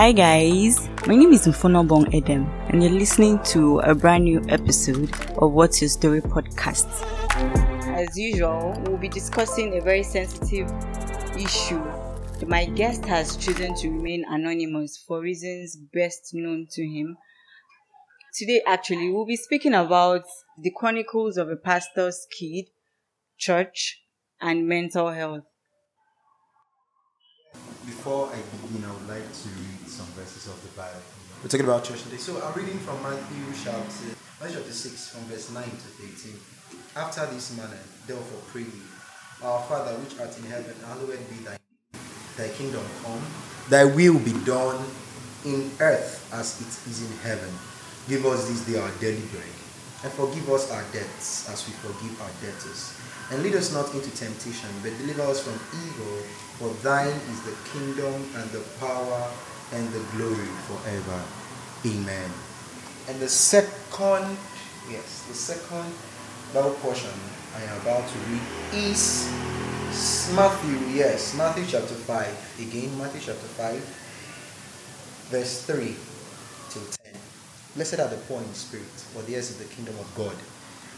Hi guys, my name is Mfonobong Edem, and you're listening to a brand new episode of What's Your Story podcast. As usual, we'll be discussing a very sensitive issue. My guest has chosen to remain anonymous for reasons best known to him. Today, actually, we'll be speaking about the chronicles of a pastor's kid, church, and mental health. Before I begin, I would like to read some verses of the Bible. We're talking about church today. So I'm reading from Matthew chapter, Matthew chapter 6, from verse 9 to 13. After this manner, therefore pray ye, Our Father which art in heaven, hallowed be thy name. Thy kingdom come, thy will be done in earth as it is in heaven. Give us this day our daily bread, and forgive us our debts as we forgive our debtors. And lead us not into temptation, but deliver us from evil. For thine is the kingdom and the power and the glory forever. Amen. And the second, yes, the second Bible portion I am about to read is Matthew, yes, Matthew chapter 5. Again, Matthew chapter 5, verse 3 till 10. Blessed are the poor in spirit, for theirs is the kingdom of God.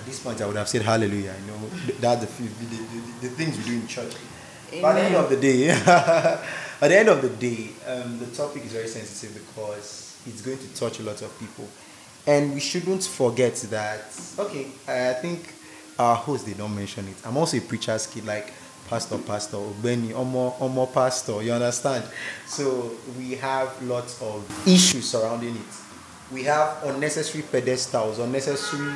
At this point, I would have said hallelujah. I know that's the, the, the, the things we do in church. But at the end of the day, at the end of the day, um, the topic is very sensitive because it's going to touch a lot of people. And we shouldn't forget that, okay, I think our host did not mention it. I'm also a preacher's kid, like pastor, pastor, Benny, Omo, Omo, pastor, you understand? So we have lots of issues surrounding it. We have unnecessary pedestals, unnecessary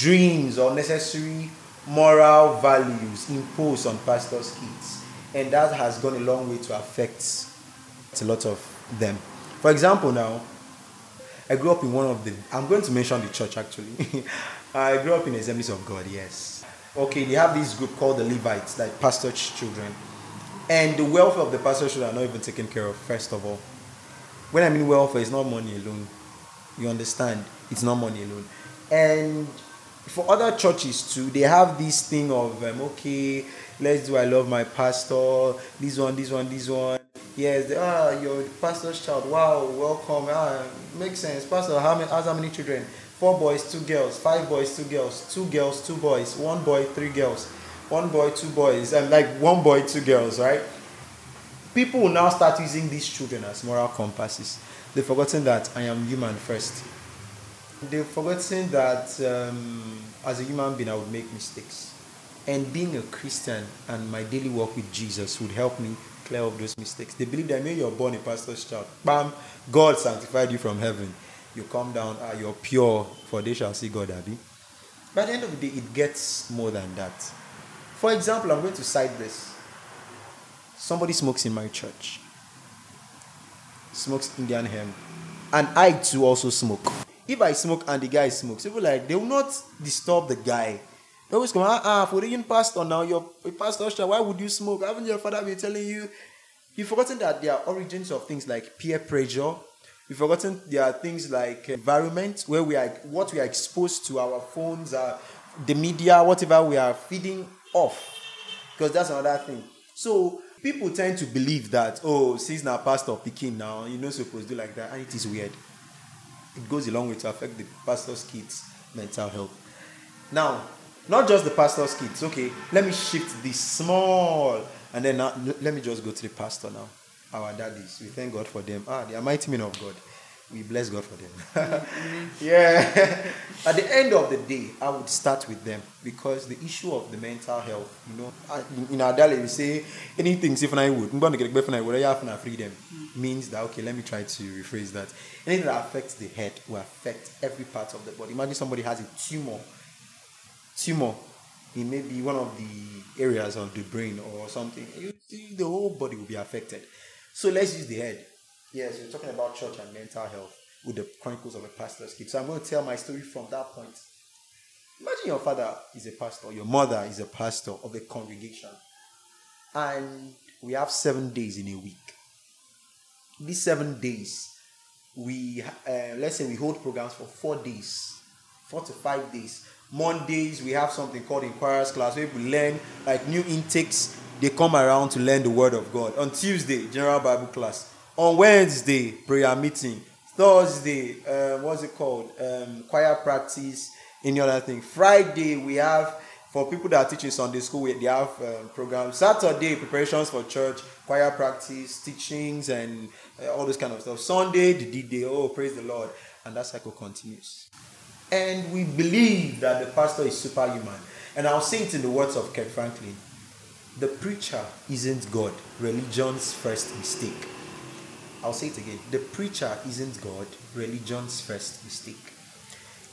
dreams, or necessary moral values imposed on pastors' kids. And that has gone a long way to affect a lot of them. For example, now, I grew up in one of the, I'm going to mention the church actually. I grew up in Assemblies of God, yes. Okay, they have this group called the Levites, like pastor's children. And the welfare of the pastor's children are not even taken care of, first of all. When I mean welfare, it's not money alone. You understand? It's not money alone. And for other churches too, they have this thing of um, okay, let's do I love my pastor, this one, this one, this one. Yes, they, ah, your pastor's child. Wow, welcome. Ah, makes sense. Pastor, how many? How many children? Four boys, two girls. Five boys, two girls. Two girls, two boys. One boy, three girls. One boy, two boys. And like one boy, two girls. Right? People will now start using these children as moral compasses. They've forgotten that I am human first. They've forgotten that um, as a human being, I would make mistakes. And being a Christian and my daily walk with Jesus would help me clear up those mistakes. They believe that when you're born a pastor's child, bam, God sanctified you from heaven. You come down, ah, you're pure, for they shall see God, Abby. By the end of the day, it gets more than that. For example, I'm going to cite this. Somebody smokes in my church, smokes Indian hemp, and I too also smoke if I smoke and the guy smokes, people like they will not disturb the guy. They always come, ah, ah for the pastor now, you're a pastor, why would you smoke? Haven't your father been telling you? You've forgotten that there are origins of things like peer pressure. You've forgotten there are things like environment where we are, what we are exposed to, our phones, uh, the media, whatever we are feeding off. Because that's another thing. So people tend to believe that, oh, since now pastor picking now, you're not supposed to do like that, and it is weird it goes a long way to affect the pastor's kids' mental health. Now, not just the pastor's kids. Okay, let me shift this small, and then let me just go to the pastor now. Our daddies, we thank God for them. Ah, the mighty men of God. We bless God for them. yeah. At the end of the day, I would start with them because the issue of the mental health, you know, in our daily we say anything if I would, I'm going to get a freedom mm. means that okay, let me try to rephrase that. Anything that affects the head will affect every part of the body. Imagine somebody has a tumor, tumor it may be one of the areas of the brain or something. You see, the whole body will be affected. So let's use the head. Yes, we're talking about church and mental health. with the Chronicles of a Pastor's Kid. So I'm going to tell my story from that point. Imagine your father is a pastor, your mother is a pastor of a congregation, and we have seven days in a week. These seven days, we uh, let's say we hold programs for four days, four to five days. Mondays we have something called inquirers class where we learn like new intakes. They come around to learn the word of God. On Tuesday, general Bible class. On Wednesday, prayer meeting. Thursday, uh, what's it called? Um, choir practice any other thing. Friday, we have, for people that are teaching Sunday school, we, they have um, programs. Saturday, preparations for church, choir practice, teachings, and uh, all this kind of stuff. Sunday, the D-Day, oh, praise the Lord. And that cycle continues. And we believe that the pastor is superhuman. And I'll say it in the words of Kirk Franklin. The preacher isn't God, religion's first mistake. I'll say it again. The preacher isn't God, religion's first mistake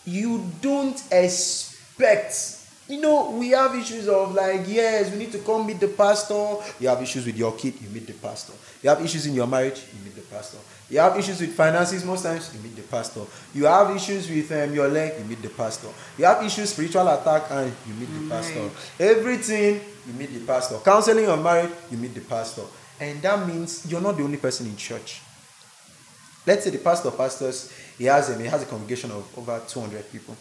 you don't expect you know, we have issues of like, yes, we need to come meet the pastor. You have issues with your kid, you meet the pastor. You have issues in your marriage, you meet the pastor. You have issues with finances, most times, you meet the pastor. You have issues with um, your leg, you meet the pastor. You have issues, spiritual attack, and you meet the pastor. Everything, you meet the pastor. Counseling on marriage, you meet the pastor. And that means you're not the only person in church. Let's say the pastor pastors, he has a, he has a congregation of over 200 people.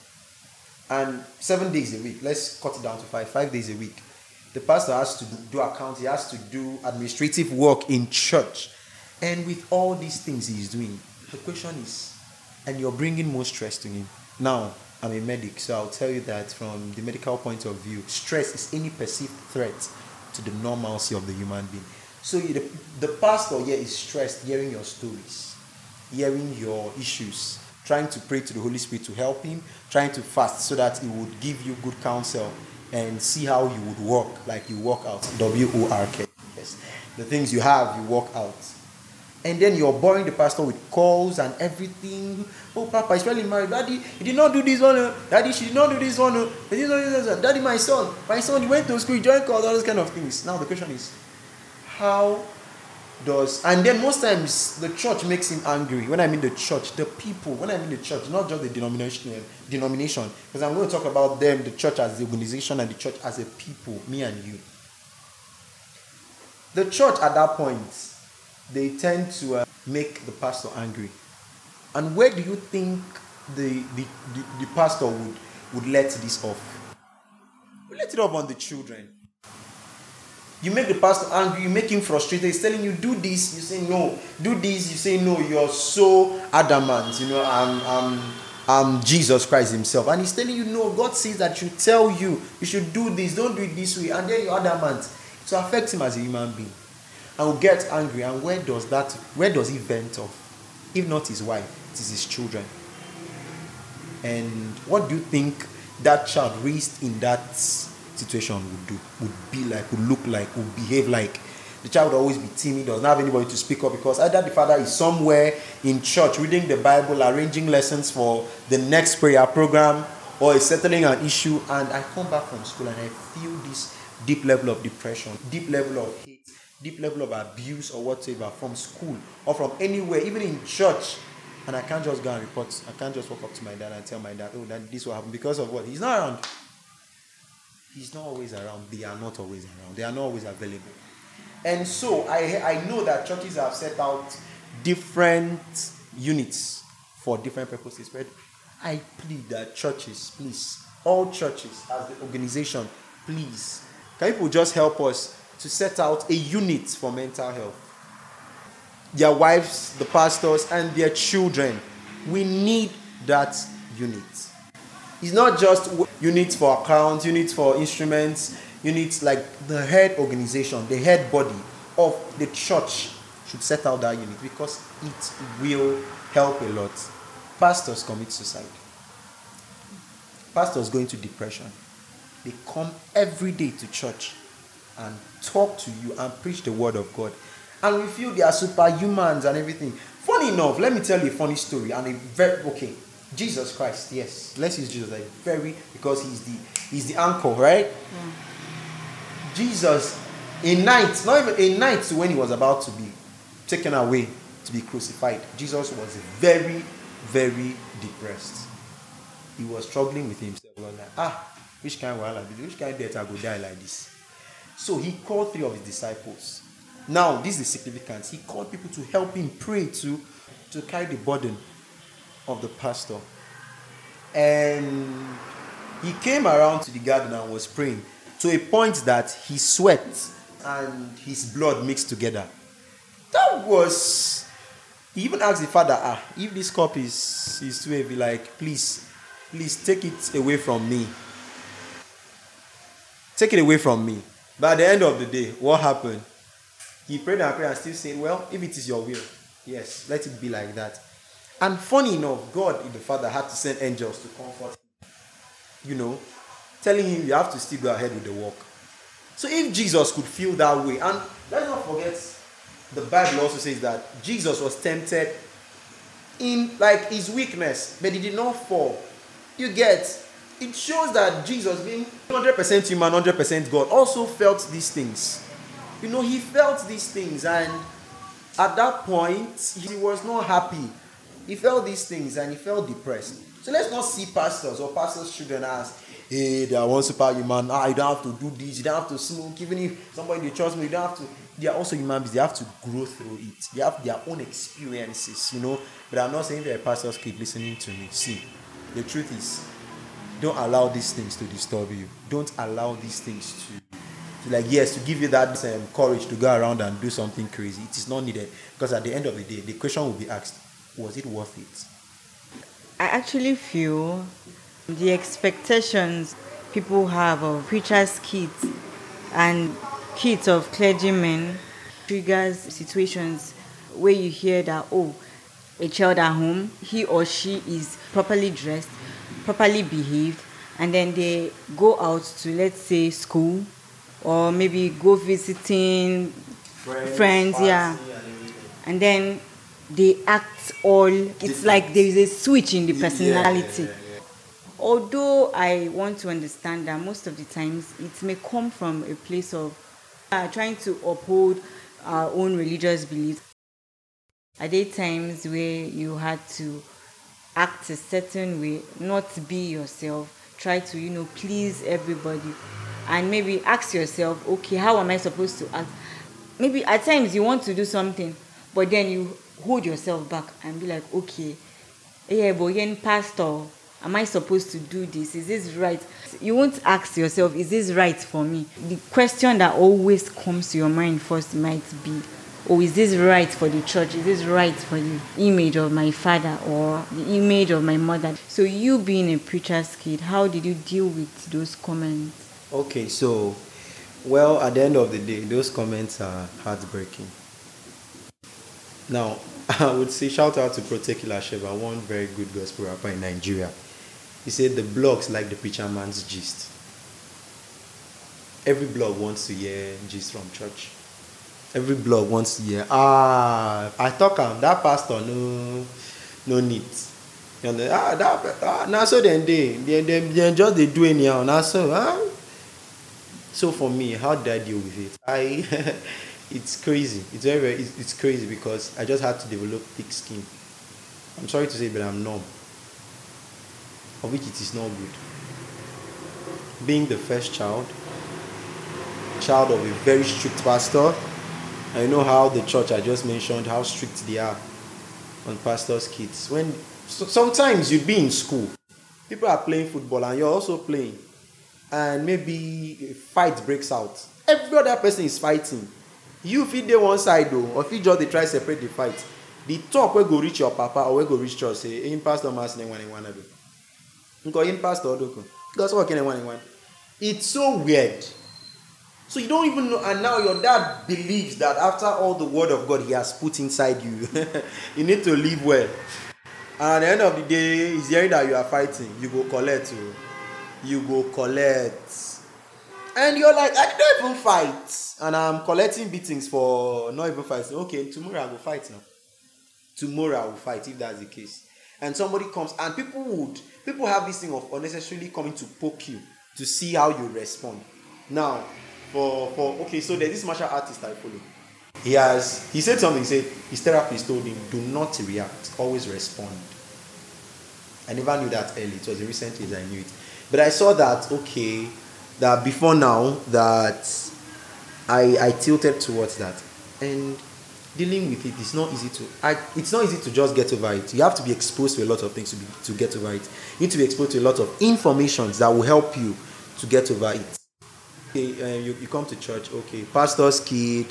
And seven days a week, let's cut it down to five, five days a week. The pastor has to do accounts, he has to do administrative work in church. And with all these things he's doing, the question is, and you're bringing more stress to him. Now, I'm a medic, so I'll tell you that from the medical point of view, stress is any perceived threat to the normalcy of the human being. So the, the pastor here is stressed hearing your stories hearing your issues, trying to pray to the Holy Spirit to help him, trying to fast so that he would give you good counsel and see how you would walk, like you walk out. W O R K. Yes. The things you have, you walk out. And then you're boring the pastor with calls and everything. Oh, Papa, is really married. Daddy, he did not do this one. Uh. Daddy, she did not do this one. Daddy, my son, my son, he went to school, he joined all those kind of things. Now the question is, how does and then most times the church makes him angry. When i mean the church the people when i mean the church not just the denomination denomination. Because i'm going to talk about them the church as the organization and the church as a people me and you. The church at that point they tend to uh, make the pastor angry. And where do you think the the, the, the pastor would would let this off? We let it off on the children you make the pastor angry, you make him frustrated. He's telling you, do this, you say no. Do this, you say no. You're so adamant. You know, I'm, I'm, I'm Jesus Christ Himself. And He's telling you, no, God says that you tell you, you should do this, don't do it this way. And then you're adamant. To affect him as a human being. And will get angry. And where does that, where does he vent off? If not his wife, it is his children. And what do you think that child raised in that situation would do, would be like, would look like, would behave like. The child would always be timid, doesn't have anybody to speak up because either the father is somewhere in church reading the Bible, arranging lessons for the next prayer program, or is settling an issue. And I come back from school and I feel this deep level of depression, deep level of hate, deep level of abuse or whatever from school or from anywhere, even in church. And I can't just go and report. I can't just walk up to my dad and tell my dad, oh, that this will happen because of what? He's not around. He's not always around. They are not always around. They are not always available. And so I, I know that churches have set out different units for different purposes. But I plead that churches, please, all churches as the organization, please, can people just help us to set out a unit for mental health? Their wives, the pastors, and their children. We need that unit. It's not just units for accounts, units for instruments, units like the head organization, the head body of the church should set out that unit because it will help a lot. Pastors commit suicide. Pastors go into depression. They come every day to church and talk to you and preach the word of God. And we feel they are superhumans and everything. Funny enough, let me tell you a funny story and a very okay. Jesus Christ, yes. Let's use Jesus like very because he's the he's the anchor, right? Jesus, a night, not even a night when he was about to be taken away to be crucified, Jesus was very, very depressed. He was struggling with himself. Like, ah, which kind of wahala which kind of death I go die like this? So he called three of his disciples. Now, this is significant. He called people to help him pray to, to carry the burden of the pastor. And he came around to the garden and was praying to a point that his sweat and his blood mixed together. That was. He even asked the father, ah, if this cup is, is too heavy, like, please, please take it away from me. Take it away from me. But at the end of the day, what happened? He prayed and prayed and still said, Well, if it is your will, yes, let it be like that. And funny enough, God, the Father, had to send angels to comfort him. You know, telling him you have to still go ahead with the work. So if Jesus could feel that way, and let's not forget, the Bible also says that Jesus was tempted in like his weakness, but he did not fall. You get it shows that Jesus, being 100% human, 100% God, also felt these things. You know, he felt these things, and at that point, he was not happy. He felt these things and he felt depressed. So let's not see pastors or pastors' children as, hey, they are one superhuman. Ah, you don't have to do this, you don't have to smoke. Even if somebody trusts me, you don't have to. They are also human beings. They have to grow through it. They have their own experiences, you know. But I'm not saying they're pastor's keep listening to me. See, the truth is, don't allow these things to disturb you. Don't allow these things to, to like, yes, to give you that um, courage to go around and do something crazy. It is not needed. Because at the end of the day, the question will be asked was it worth it? I actually feel the expectations people have of preachers' kids and kids of clergymen triggers situations where you hear that, oh, a child at home, he or she is properly dressed, properly behaved and then they go out to let's say school or maybe go visiting friends, friends yeah and, and, then they act all it's like there is a switch in the personality yeah, yeah, yeah, although i want to understand that most of the times it may come from a place of uh, trying to uphold our own religious beliefs are there times where you had to act a certain way, not be yourself. Try to, you know, please everybody. And maybe ask yourself, okay, how am I supposed to act? Maybe at times you want to do something, but then you hold yourself back and be like, okay, yeah, but yen pastor, am I supposed to do this? Is this right? You won't ask yourself, is this right for me? The question that always comes to your mind first might be, oh, is this right for the church? Is this right for the image of my father or the image of my mother? So, you being a preacher's kid, how did you deal with those comments? Okay, so, well, at the end of the day, those comments are heartbreaking. Now, I would say shout out to Protekila Sheva, one very good gospel rapper in Nigeria. He said the blogs like the preacher man's gist. Every blog wants to hear gist from church every blog wants to hear ah i talk am that pastor no no need ah that ah na so dem dey dem dem dem just dey do anyhow na so ah so for me how did i deal with it i it's crazy it's very very it's, it's crazy because i just had to develop thick skin i'm sorry to say but i'm numb of which it is not good being the first child child of a very strict pastor I know how the church I just mentioned, how strict they are on pastors' kids. When so sometimes you'd be in school, people are playing football and you're also playing, and maybe a fight breaks out. Every other person is fighting. You feed them one side though, or you just they try separate the fight. The talk will go reach your papa or will go reach church say, "In pastor mas ne one one do." Because in pastor do. Because what can one one? It's so weird. So you don't even know, and now your dad believes that after all the word of God he has put inside you, you need to live well. And at the end of the day, he's hearing that you are fighting. You go collect, oh. you go collect. And you're like, I don't even fight. And I'm collecting beatings for not even fighting. Okay, tomorrow I will fight now. Tomorrow I will fight if that's the case. And somebody comes, and people would, people have this thing of unnecessarily coming to poke you to see how you respond. Now, for for okay so there's this martial artist i follow he has he said something he said his therapist told him do not react always respond I never knew that early. It was the recent years I knew it. But I saw that okay, that before now that I I tilted towards that. And dealing with it is not easy to I, it's not easy to just get over it. You have to be exposed to a lot of things to, be, to get over it. You need to be exposed to a lot of informations that will help you to get over it. Okay uh, you, you come to church okay pastor's kid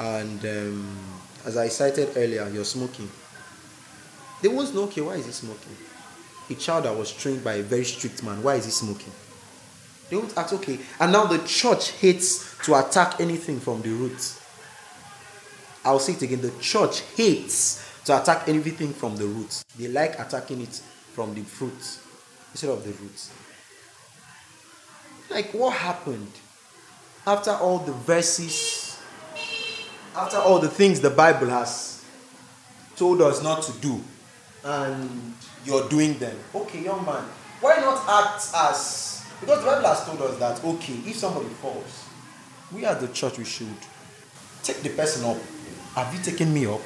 and um, as i cited earlier you're smoking. They won't know okay why is he smoking? A child that was trained by a very strict man why is he smoking they won't ask okay and now the church hates to attack anything from the roots I'll say it again the church hates to attack anything from the roots. They like attacking it from the fruits instead of the roots. Like, what happened after all the verses, after all the things the Bible has told us not to do, and you're doing them? Okay, young man, why not act as because the Bible has told us that okay, if somebody falls, we as the church we should take the person up have you taken me up?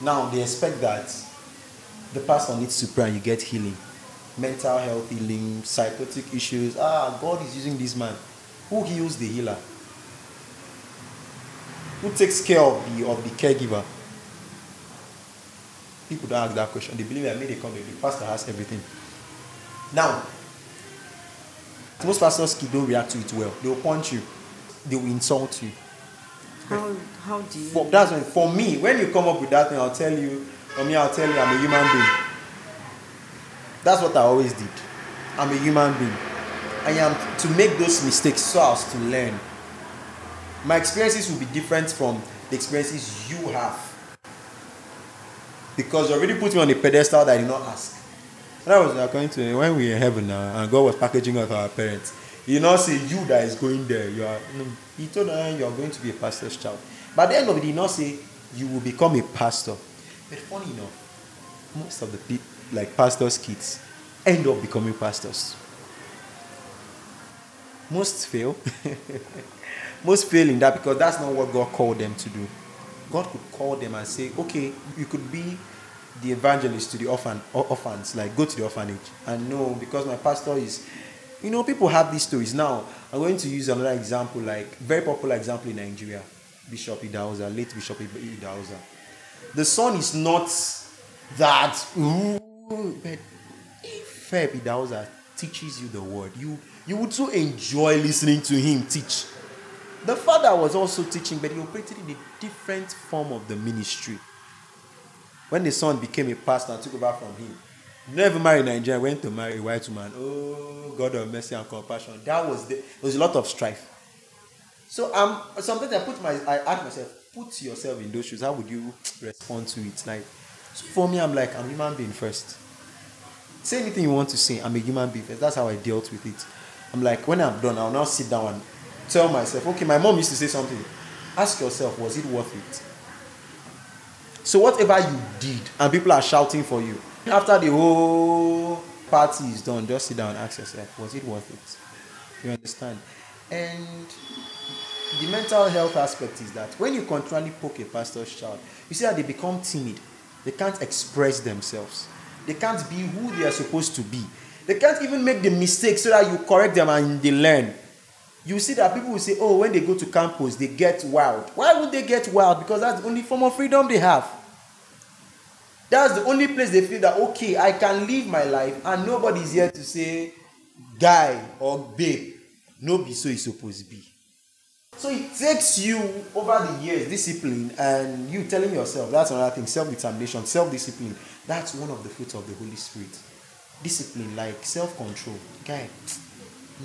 Now they expect that the pastor needs to pray and you get healing. Mental health healing, psychotic issues. Ah, God is using this man. Who heals the healer? Who takes care of the of the caregiver? People don't ask that question. They believe that maybe they come, the pastor has everything. Now, most pastors don't react to it well. They will punch you, they will insult you. How, how do you? For, that's when, for me, when you come up with that thing, I'll tell you, for me, I'll tell you I'm a human being. That's what I always did. I'm a human being. I am to make those mistakes so as to learn. My experiences will be different from the experiences you have. Because you already put me on a pedestal that I did not ask. And I was going to when we were in heaven now, and God was packaging us our parents. He not say you that is going there. You are. He told them you are going to be a pastor's child. But at the end of it, he not say you will become a pastor. But funny enough, most of the people, like pastors' kids, end up becoming pastors. Most fail. most fail in that because that's not what God called them to do. God could call them and say, okay, you could be the evangelist to the orphan orphans, like go to the orphanage. And no, because my pastor is you know, people have these stories. Now, I'm going to use another example, like very popular example in Nigeria, Bishop Idahosa, late Bishop Idahosa. The son is not that, but if Idahosa teaches you the word, you you would so enjoy listening to him teach. The father was also teaching, but he operated in a different form of the ministry. When the son became a pastor and took over from him, never married Nigerian, went to marry a white woman. Oh, God of mercy and compassion. That was the, there was a lot of strife. So um, sometimes I put my, I ask myself, put yourself in those shoes. How would you respond to it? Like, so for me, I'm like, I'm human being first. Say anything you want to say. I'm a human being first. That's how I dealt with it. I'm like, when I'm done, I'll now sit down and tell myself, okay, my mom used to say something. Ask yourself, was it worth it? So whatever you did, and people are shouting for you, after the whole party is done, just sit down and ask yourself, was it worth it? You understand? And the mental health aspect is that when you continually poke a pastor's child, you see that they become timid. They can't express themselves. They can't be who they are supposed to be. They can't even make the mistake so that you correct them and they learn. You see that people will say, oh, when they go to campus, they get wild. Why would they get wild? Because that's the only form of freedom they have. That's the only place they feel that, okay, I can live my life and nobody's here to say, guy or babe, no be so it's supposed to be. So it takes you over the years, discipline, and you telling yourself, that's another thing, self determination, self discipline. That's one of the fruits of the Holy Spirit. Discipline, like self control. Guy,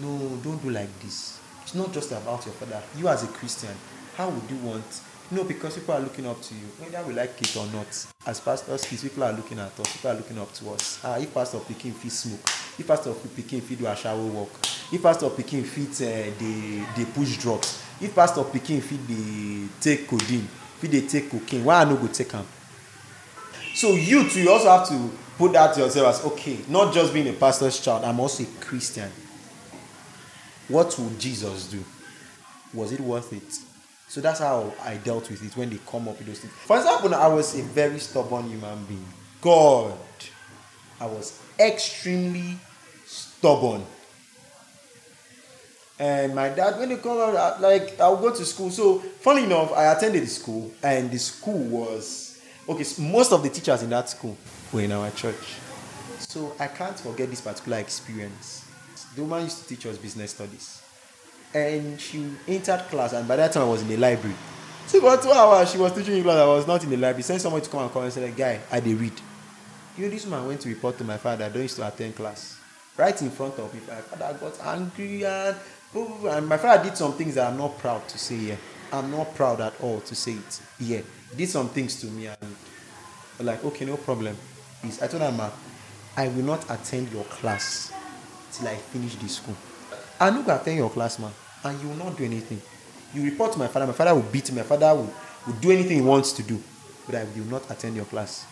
no, don't do like this. It's not just about your father. You as a Christian, how would you want no, because people are looking up to you, whether we like it or not. As pastors, people are looking at us. People are looking up to us. Ah, if pastor picking fit smoke, if pastor picking fit do a shower walk, if pastor picking fit uh, they they push drugs, if pastor picking fit they take codeine, fit they take cocaine, why I no go take am? So you too, you also have to put that yourself as okay, not just being a pastor's child. I'm also a Christian. What would Jesus do? Was it worth it? So that's how I dealt with it when they come up with those things. For example, I was a very stubborn human being. God. I was extremely stubborn. And my dad, when they come out, like I'll go to school. So funny enough, I attended the school, and the school was okay. So most of the teachers in that school were in our church. So I can't forget this particular experience. The woman used to teach us business studies, and she entered class, and by that time I was in the library. So for two hours she was teaching class. I was not in the library. Sent someone to come and call and say, "Guy, I did read." You know, this man went to report to my father. I don't used to attend class. Right in front of me, my father got angry and and my father did some things that I'm not proud to say here. I'm not proud at all to say it here. He did some things to me and like, okay, no problem. Please. I told him, I will not attend your class till I finish this school. I no go attend your class, man, and you will not do anything. You report to my father, my father will beat me, my father will, will do anything he wants to do, but I will not attend your class.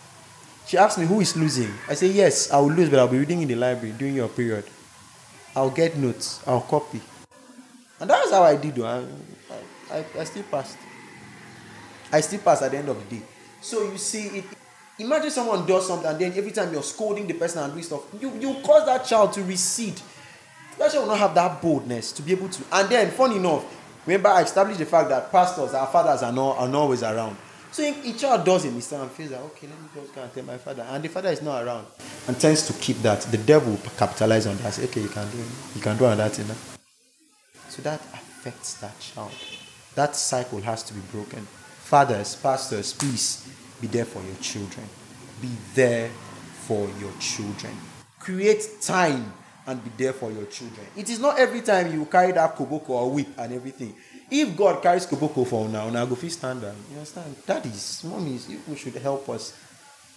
She asked me, Who is losing? I say, Yes, I will lose, but I'll be reading in the library during your period. I'll get notes, I'll copy. And that was how I did. I, I, I still passed. I still passed at the end of the day. So you see, it, imagine someone does something and then every time you're scolding the person and doing stuff, you, you cause that child to recede. That child will not have that boldness to be able to. And then, funny enough, remember I established the fact that pastors, our fathers are not, are not always around. So if a child does it, Mr. and feels like, okay, let me just go and tell my father. And the father is not around and tends to keep that. The devil capitalize on that. Say, okay, you can do it. You can do that thing. So that affects that child. That cycle has to be broken. Fathers, pastors, please be there for your children. Be there for your children. Create time and be there for your children. It is not every time you carry that koboko or whip and everything. If God carries koboko for now, now go fit stand down. You understand? Is, mommies, you should help us.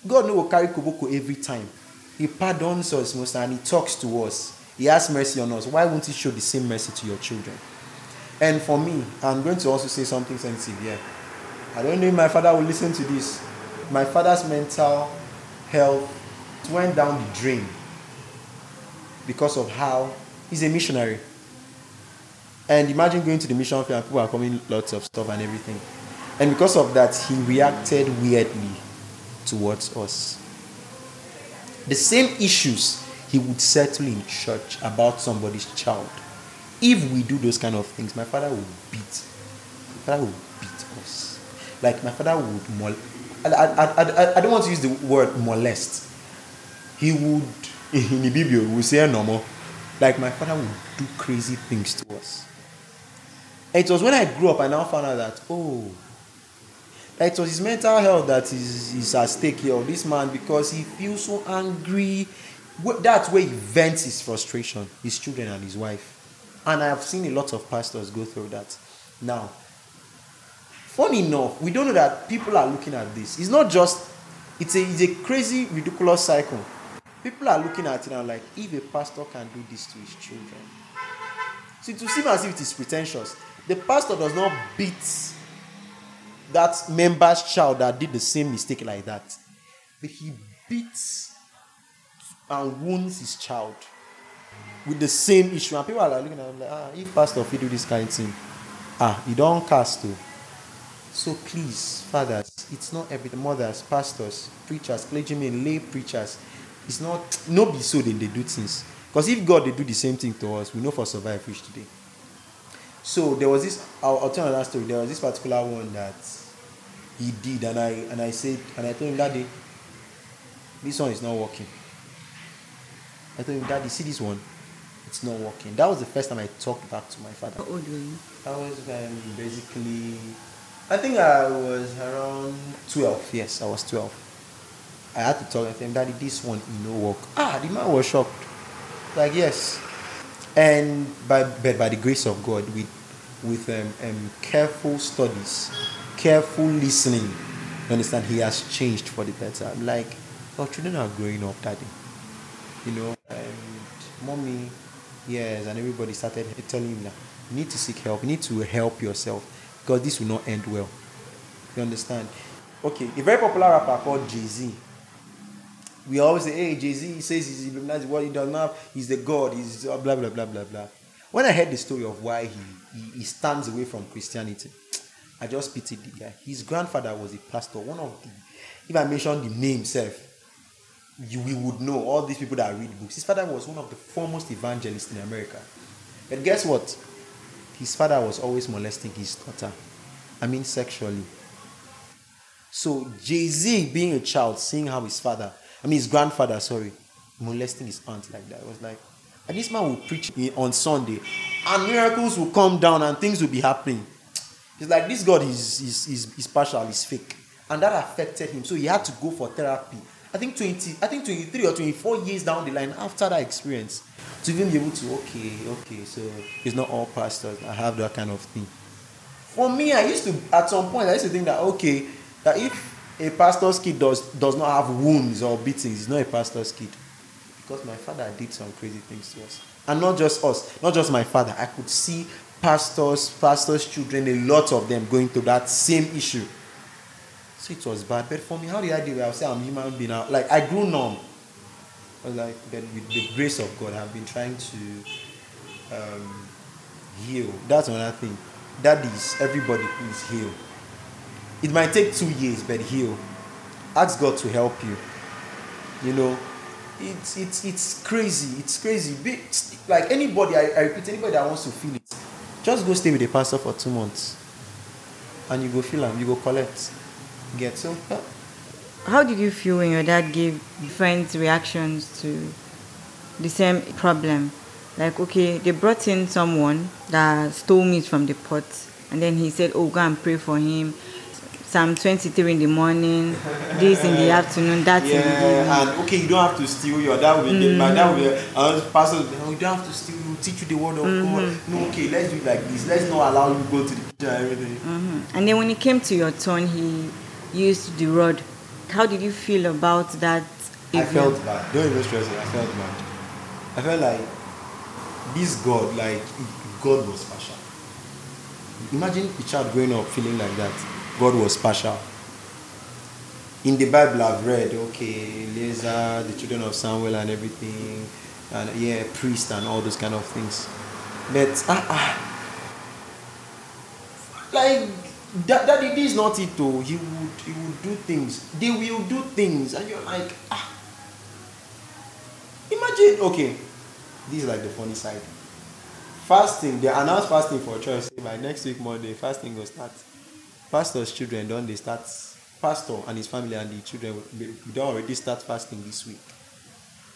God no will carry koboko every time. He pardons us most and he talks to us. He has mercy on us. Why won't He show the same mercy to your children? And for me, I'm going to also say something sensitive here. I don't know if my father will listen to this. My father's mental health went down the drain because of how he's a missionary. And imagine going to the mission field and people are coming lots of stuff and everything. And because of that, he reacted weirdly towards us. The same issues he would settle in church about somebody's child. If we do those kind of things, my father will beat. My father will beat us. Like my father would mol- I, I, I, I don't want to use the word molest. He would in the Bible we say normal. Like my father would do crazy things to us. And it was when I grew up I now found out that oh it was his mental health that is, is at stake here. This man because he feels so angry that's where he vents his frustration, his children and his wife. And I have seen a lot of pastors go through that. Now, funny enough, we don't know that people are looking at this. It's not just, it's a, it's a crazy, ridiculous cycle. People are looking at it and like, if a pastor can do this to his children. so to seem as if it is pretentious, the pastor does not beat that member's child that did the same mistake like that. But he beats and wounds his child with the same issue. And people are looking at him like, ah, if pastor you do this kind of thing, ah, you don't cast to. So please, fathers, it's not every mothers, pastors, preachers, clergymen, lay preachers. It's not no be so then they do things. Because if God they do the same thing to us, we know for survive fish today. So there was this. I'll, I'll tell another story. There was this particular one that he did, and I and I said, and I told him that day, this one is not working. I told him, Daddy, see this one? It's not working. That was the first time I talked back to my father. How old were you? I was um, basically, I think I was around 12. Yes, I was 12. I had to talk to him, Daddy, this one, you know, work. Ah, the man was shocked. Like, yes. And by, but by the grace of God, with, with um, um, careful studies, careful listening, you understand, he has changed for the better. I'm like, our children are growing up, Daddy you know, and mommy, yes, and everybody started telling him that you need to seek help, you need to help yourself because this will not end well. You understand? Okay, a very popular rapper called Jay Z. We always say, hey, Jay Z says he's Illuminati, what he does not, he's the God, he's blah, blah, blah, blah, blah. When I heard the story of why he, he, he stands away from Christianity, I just pitied the guy. His grandfather was a pastor, one of the, if I mention the name self, you, we would know all these people that read books. His father was one of the foremost evangelists in America. But guess what? His father was always molesting his daughter. I mean, sexually. So Jay Z, being a child, seeing how his father, I mean, his grandfather, sorry, molesting his aunt like that, was like, and this man will preach on Sunday, and miracles will come down and things will be happening. It's like this God is, is, is, is partial, is fake. And that affected him. So he had to go for therapy. I think 20, I think 23 or 24 years down the line after that experience to even be able to, okay, okay, so it's not all pastors. I have that kind of thing. For me, I used to, at some point, I used to think that, okay, that if a pastor's kid does, does not have wounds or beatings, he's not a pastor's kid. Because my father did some crazy things to us. And not just us, not just my father. I could see pastors, pastors' children, a lot of them going through that same issue. So it was bad. But for me, how did I with it? I say I'm human being. now. Like I grew numb. Was like, but with the grace of God, I've been trying to um, heal. That's another thing. That is, everybody please heal. It might take two years, but heal. Ask God to help you. You know, it's it's it's crazy. It's crazy. Be, like anybody, I, I repeat, anybody that wants to feel it, just go stay with the pastor for two months, and you go feel him. You go collect. Get so. How did you feel when your dad gave different reactions to the same problem? Like, okay, they brought in someone that stole meat from the pot, and then he said, "Oh, go and pray for him." Psalm 23 in the morning, this in the afternoon, that yeah, in the evening. and okay, you don't have to steal. Your that will be mm. dad will be uh, pastor. No, you don't have to steal. We teach you the word of mm-hmm. God. No, okay, let's do it like this. Let's not allow you to go to the kitchen and everything. Mm-hmm. And then when it came to your turn, he used the rod. How did you feel about that? I felt bad. Don't even stress it. I felt bad. I felt like this God, like God was special. Imagine a child growing up feeling like that. God was partial. In the Bible, I've read, okay, Eleazar, the children of Samuel, and everything, and yeah, priest and all those kind of things. But ah, ah like that, that it is not it though. He would he would do things. They will do things, and you're like ah. Imagine okay, this is like the funny side. Fasting, they announced fasting for church. By next week Monday, fasting will start pastor's children don't they start pastor and his family and the children don't already start fasting this week.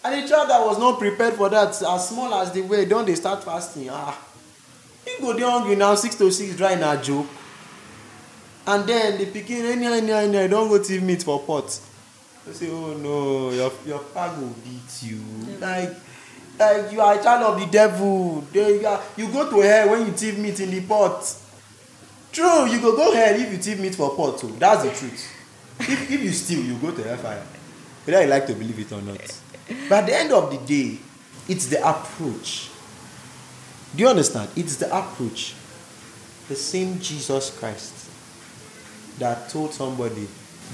And the child that was not prepared for that as small as they were don't they start fasting. Ah he go dey hungry now six to six dry na joke. And then the pikin anyhow anyhow anyhow don go thief meat for pot. They say oh no your your papa go beat you. Like like you are a child of the devil. They you, are, you go to hell when you thief meat in the pot true you go go hell if you thief meat for pot that's the truth. If if you steal you go to hellfire whether you like to believe it or not. But at the end of the day it's the approach. Do you understand? It's the approach. The same jesus christ that told somebody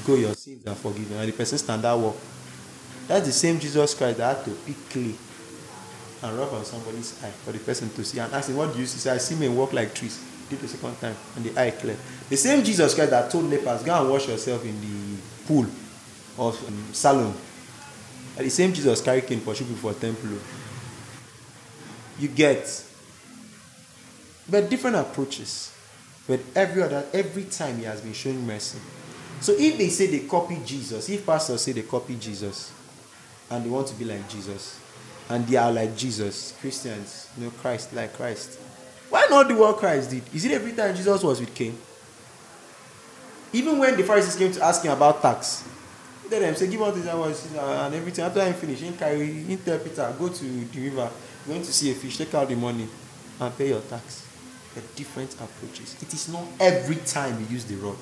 go your sins are forgiven. And the person stand that walk that's the same jesus christ that had to pick clay and rub on somebody's eye for the person to see. And ask him what do you see? Say i see men walk like trees did the second time and the eye clear. The same Jesus Christ that told lepers, go and wash yourself in the pool of um, Siloam. And the same Jesus carry cane for people for temple. You get. But different approaches. But every other every time he has been showing mercy. So if they say they copy Jesus, if pastors say they copy Jesus and they want to be like Jesus, and they are like Jesus, Christians, you know, Christ like Christ why not do what Christ did? Is it every time Jesus was with cane? Even when the Pharisees came to ask him about tax, he told them, say, give out his hours and everything. After i finished he carry, Peter, go to the river, going to see a fish, take out the money and pay your tax. The different approaches. It is not every time you use the rod.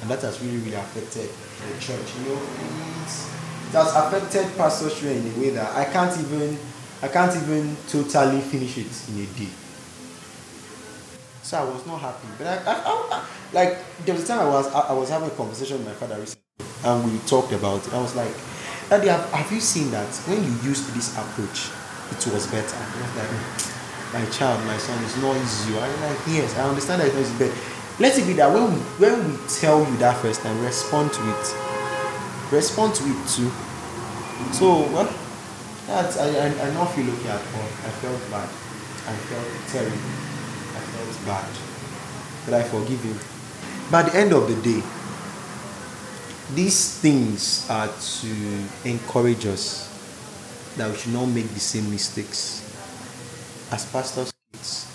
And that has really, really affected the church. You know, it has affected pastorship in a way that I can't even I can't even totally finish it in a day. So I was not happy. But I, I, I, like there was a time I was I, was having a conversation with my father recently, and we talked about it. I was like, Daddy, have, have you seen that when you used this approach, it was better? I was like, my child, my son, it's not easy. I was like, yes, I understand that it's not easy, but let it be that when we when we tell you that first time, respond to it. Respond to it too So, well, that's, I, I, I not feel okay at all. I felt bad. I felt terrible. I felt bad. But I forgive. But at the end of the day, these things are to encourage us that we should not make the same mistakes. As pastors, kids,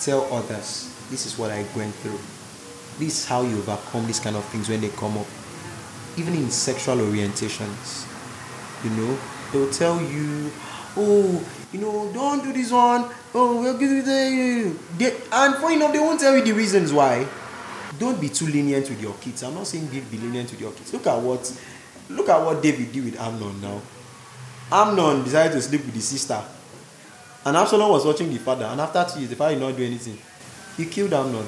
tell others this is what I went through. This is how you overcome these kind of things when they come up. Even in sexual orientations, you know, they'll tell you, oh, you know, don't do this one. Oh, we'll give you the. They, and funny enough, they won't tell you the reasons why. Don't be too lenient with your kids. I'm not saying be, be lenient with your kids. Look at what, look at what David did with Amnon now. Amnon decided to sleep with his sister, and Absalom was watching the father. And after two years, the father did not do anything. He killed Amnon,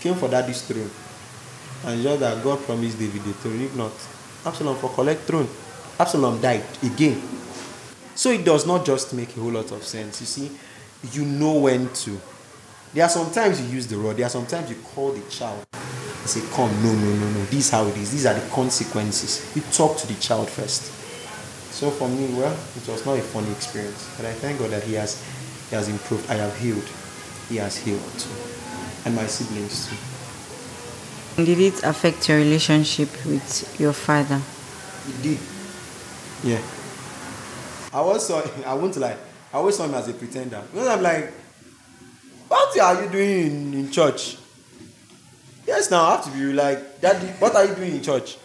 came for daddy's throne, and just that God promised David the throne. If not, Absalom for collect throne. Absalom died again. So it does not just make a whole lot of sense. You see, you know when to. There are sometimes you use the rod. There are sometimes you call the child and say, "Come, no, no, no, no. This is how it is. These are the consequences." You talk to the child first. So for me, well, it was not a funny experience, but I thank God that He has, He has improved. I have healed. He has healed too, and my siblings too. Did it affect your relationship with your father? It did. Yeah. I always saw. I won't lie. I always saw him as a pretender. Because I'm like, what are you doing in, in church? Yes, now I have to be like, Daddy, what are you doing in church?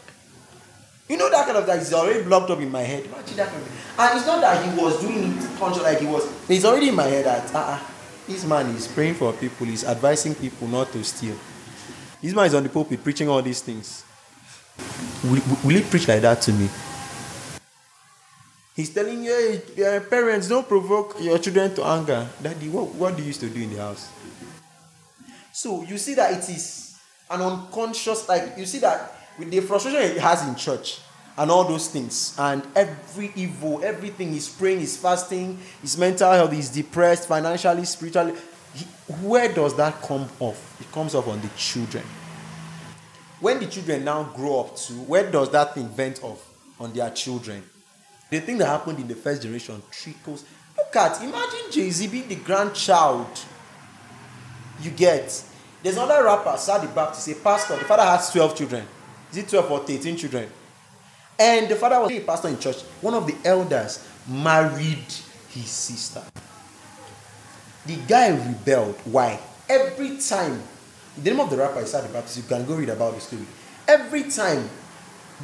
You know that kind of that is already blocked up in my head. And it's not that he was doing it conscious like he was. It's already in my head that uh, uh, this man is praying for people, he's advising people not to steal. This man is on the pulpit preaching all these things. Will, will he preach like that to me? He's telling you, eh, hey, parents, don't provoke your children to anger. Daddy, what, what do you used to do in the house? So you see that it is an unconscious, like you see that with the frustration he has in church and all those things, and every evil, everything he's praying, he's fasting, his mental health, he's depressed, financially, spiritually. He, where does that come off? It comes off on the children. When the children now grow up too, where does that thing vent off? On their children. The thing that happened in the first generation trickles. Look at, imagine Jay Z being the grandchild. You get. There's another rapper, Sadi Baptist, a pastor. The father has 12 children. Is it 12 or 13 children? And the father was a pastor in church. One of the elders married his sister. The guy rebelled. Why? Every time, the name of the rapper is Sadi Baptist. You can go read about the story. Every time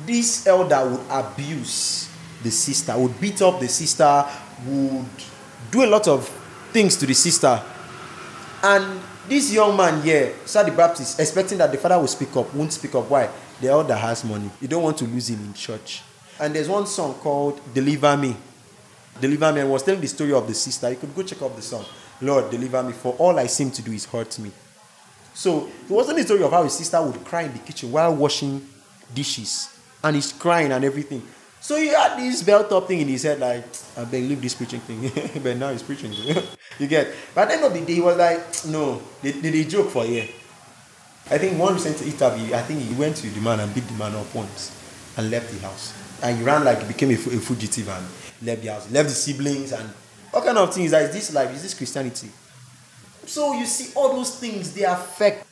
this elder would abuse the sister, would beat up the sister, would do a lot of things to the sister. And this young man here, Sadi Baptist, expecting that the father will speak up, won't speak up. Why? The elder has money. You don't want to lose him in church. And there's one song called Deliver Me. Deliver Me. I was telling the story of the sister. You could go check out the song. Lord, deliver me, for all I seem to do is hurt me. So it wasn't the story of how his sister would cry in the kitchen while washing dishes. And he's crying and everything. So he had this belt up thing in his head, like, I beg, leave this preaching thing. but now he's preaching. you get. But at the end of the day, he was like, no, they, they, they joke for year. I think one recent interview, I think he went to the man and beat the man up once and left the house. And he ran like became a, a fugitive and left the house, left the siblings and what kind of things? Is this life? Is this Christianity? So you see, all those things they affect.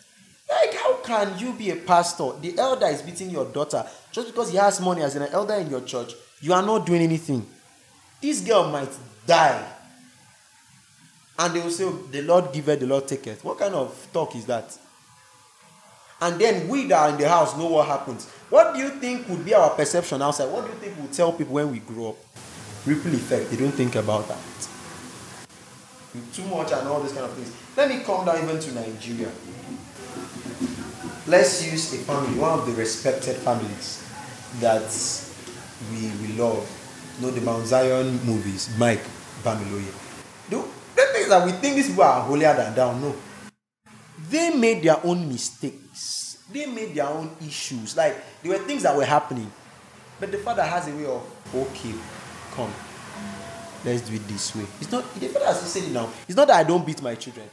Like, how can you be a pastor? The elder is beating your daughter just because he has money as an elder in your church. You are not doing anything. This girl might die. And they will say, The Lord giveth, the Lord taketh. What kind of talk is that? And then we that are in the house know what happens. What do you think would be our perception outside? What do you think we'll tell people when we grow up? Ripple effect. They don't think about that. Too much and all these kind of things. Let me come down even to Nigeria. Let's use a family, one of the respected families that we, we love. You know the Mount Zion movies, Mike Bamiloye. The, the things that we think these people are holier than thou, no. They made their own mistakes. They made their own issues. Like there were things that were happening. But the father has a way of, okay, come. Let's do it this way. It's not the father has said it now. It's not that I don't beat my children.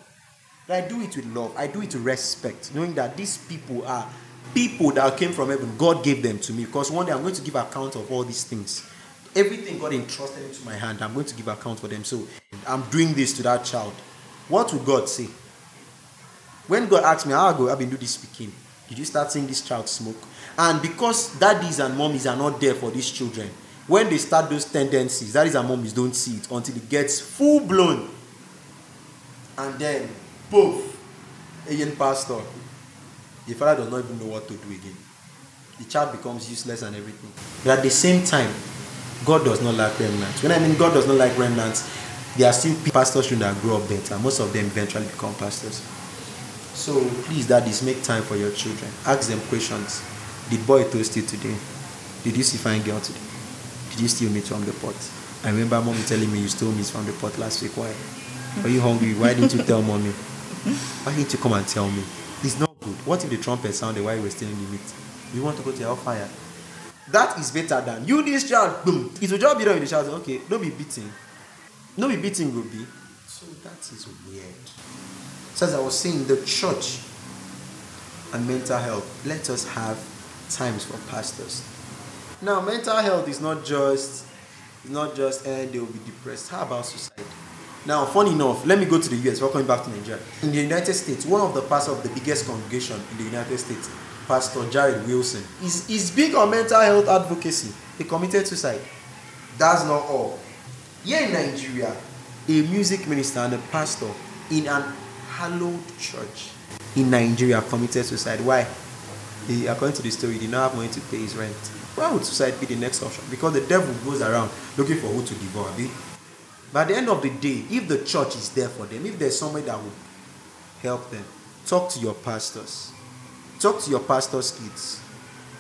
But I do it with love. I do it with respect, knowing that these people are people that came from heaven. God gave them to me because one day I'm going to give account of all these things. Everything God entrusted into my hand, I'm going to give account for them. So I'm doing this to that child. What would God say? When God asked me, how go, I've been doing this speaking. Did you start seeing this child smoke? And because daddies and mommies are not there for these children, when they start those tendencies, daddies and mommies don't see it until it gets full blown. And then, poof, Asian pastor. The father does not even know what to do again. The child becomes useless and everything. But at the same time, God does not like remnants. When I mean God does not like remnants, there are still pastors who that grow up better. Most of them eventually become pastors. So please, daddies, make time for your children. Ask them questions. Did boy toast you today? Did you see fine girl today? Did you steal meat from the pot? I remember mommy telling me you stole meat from the pot last week. Why? Are you hungry? Why didn't you tell mommy? Why didn't you come and tell me? It's not good. What if the trumpet sounded while you were in the meat? You want to go to hellfire? That is better than you, this child. Boom. It will just be there with the child. Okay, don't be beating. Don't be beating, will be. So that is weird. So as I was saying, the church and mental health, let us have times for pastors. Now, mental health is not just not just and eh, they will be depressed. How about suicide? Now, funny enough, let me go to the US. We're coming back to Nigeria. In the United States, one of the pastors of the biggest congregation in the United States, Pastor Jarrid Wilson, is, is big on mental health advocacy. He committed suicide. That's not all. Here in Nigeria, a music minister and a pastor in an hallowed church in Nigeria committed suicide. Why? He, according to the story, he did not have money to pay his rent. Why would suicide be the next option? Because the devil goes around looking for who to devour. At the end of the day, if the church is there for them, if there's somebody that would help them, talk to your pastors. Talk to your pastor's kids.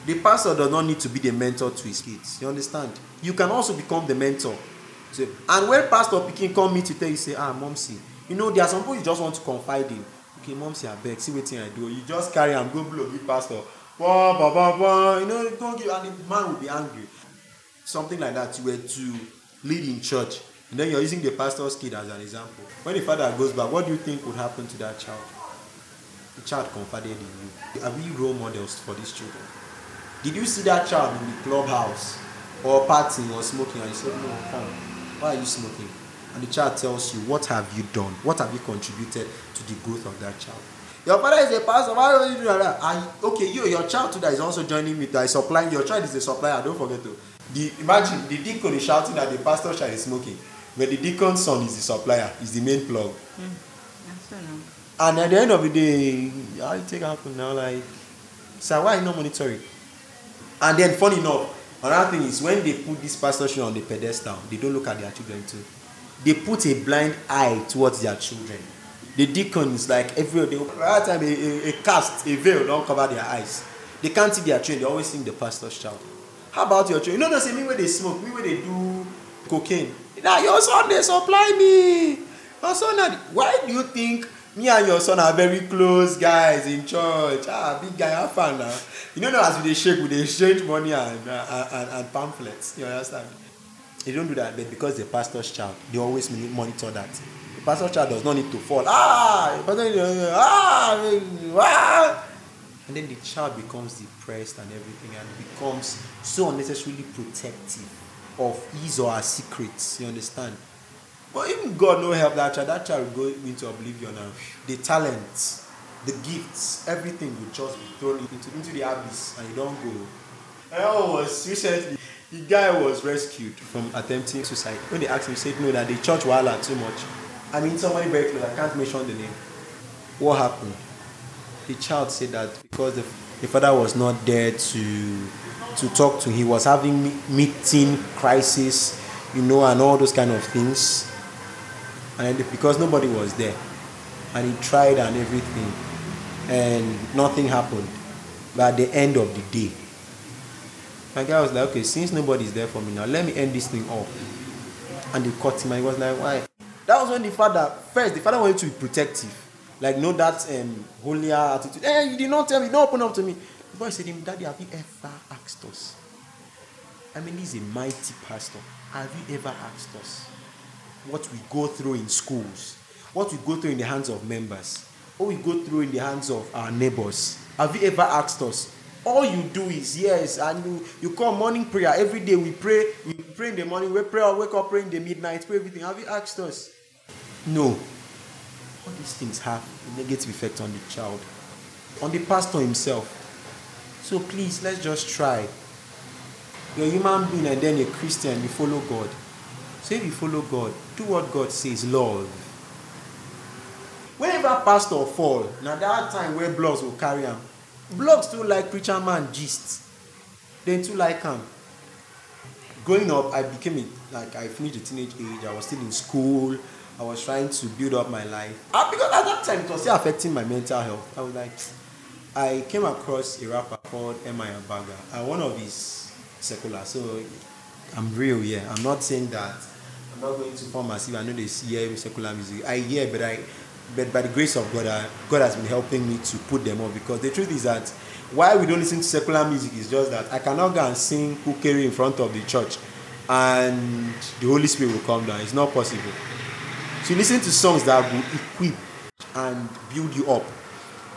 The pastor does not need to be the mentor to his kids. You understand? You can also become the mentor. So, and when Pastor Picking come me to tell you, say, ah, mom, see, you know, there are some people you just want to confide in. Okay, mom, see, I beg, see what I do. You just carry and go blow, give pastor. Bah, bah, bah, bah. You know, don't give, and the man will be angry. Something like that. You were to lead in church and then you're using the pastor's kid as an example. When the father goes back, what do you think would happen to that child? The child confided in you. Are we role models for these children? Did you see that child in the clubhouse or partying or smoking and you said, No, come. Why are you smoking? And the child tells you, What have you done? What have you contributed to the growth of that child? Your father is a pastor. Why don't you do that? And okay, you, your child today is also joining me. That is supplying. Your child is a supplier. Don't forget to. The imagine the deacon is shouting that the pastor child is smoking. But the deacon's son is the supplier, is the main plug. Mm. And at the end of the day, you take happen now? Like, so why not monitoring? And then, funny enough, another thing is when they put this pastorship on the pedestal, they don't look at their children too. They put a blind eye towards their children. The deacons, like every day, every time a, a, a cast, a veil, don't cover their eyes. They can't see their children, they always sing the pastor's child. How about your children? You know, they say me where they smoke, me where they do cocaine. Now your son they supply me. Your son, why do you think me and your son are very close guys in church? Ah, big guy, have fun now. You know, now as we they shake, we they exchange money and, uh, and, and pamphlets. You understand? They don't do that, but because the pastor's child, they always monitor that. The pastor's child does not need to fall. Ah, ah, ah. And then the child becomes depressed and everything and becomes so unnecessarily protective of his or her secrets. You understand? But even God no help that child, that child will go into oblivion and the talents, the gifts, everything will just be thrown into, into the abyss and you don't go. I was recently the guy was rescued from attempting suicide. When they asked him, he said no, that the church wala too much. I mean somebody very close, I can't mention the name. What happened? The child said that because the, the father was not there to to talk to. He was having meeting crisis, you know, and all those kind of things. And because nobody was there, and he tried and everything, and nothing happened. But at the end of the day, my guy was like, okay, since nobody's there for me now, let me end this thing off. And they caught him, and he was like, why? That was when the father first, the father wanted to be protective, like know that um, holier attitude. Hey, you did not tell me, don't open up to me. The boy said to him, Daddy, have you ever asked us? I mean, he's a mighty pastor. Have you ever asked us what we go through in schools? What we go through in the hands of members? What we go through in the hands of our neighbors? Have you ever asked us? all you do is yes, and you you call morning prayer every day. We pray, we pray in the morning, we pray, wake up, pray in the midnight, pray everything. Have you asked us? No. All these things have a negative effect on the child, on the pastor himself. So please, let's just try. You're a human being and then a Christian, you follow God. So if you follow God, do what God says, love. Whenever pastor fall, now that time where blogs will carry him, blogs too like preacher man gist. Then too like him. Growing up, I became a, like I finished the teenage age. I was still in school. I was trying to build up my life. And because at that time it was still affecting my mental health. I was like, I came across a rapper called M.I. Abaga, and one of his secular. So I'm real, yeah. I'm not saying that I'm not going to form as if I know this hear secular music. I hear, but I but by the grace of God, I, God has been helping me to put them up because the truth is that why we don't listen to secular music is just that I cannot go and sing Kukere in front of the church and the Holy Spirit will come down. It's not possible. So listen to songs that will equip and build you up.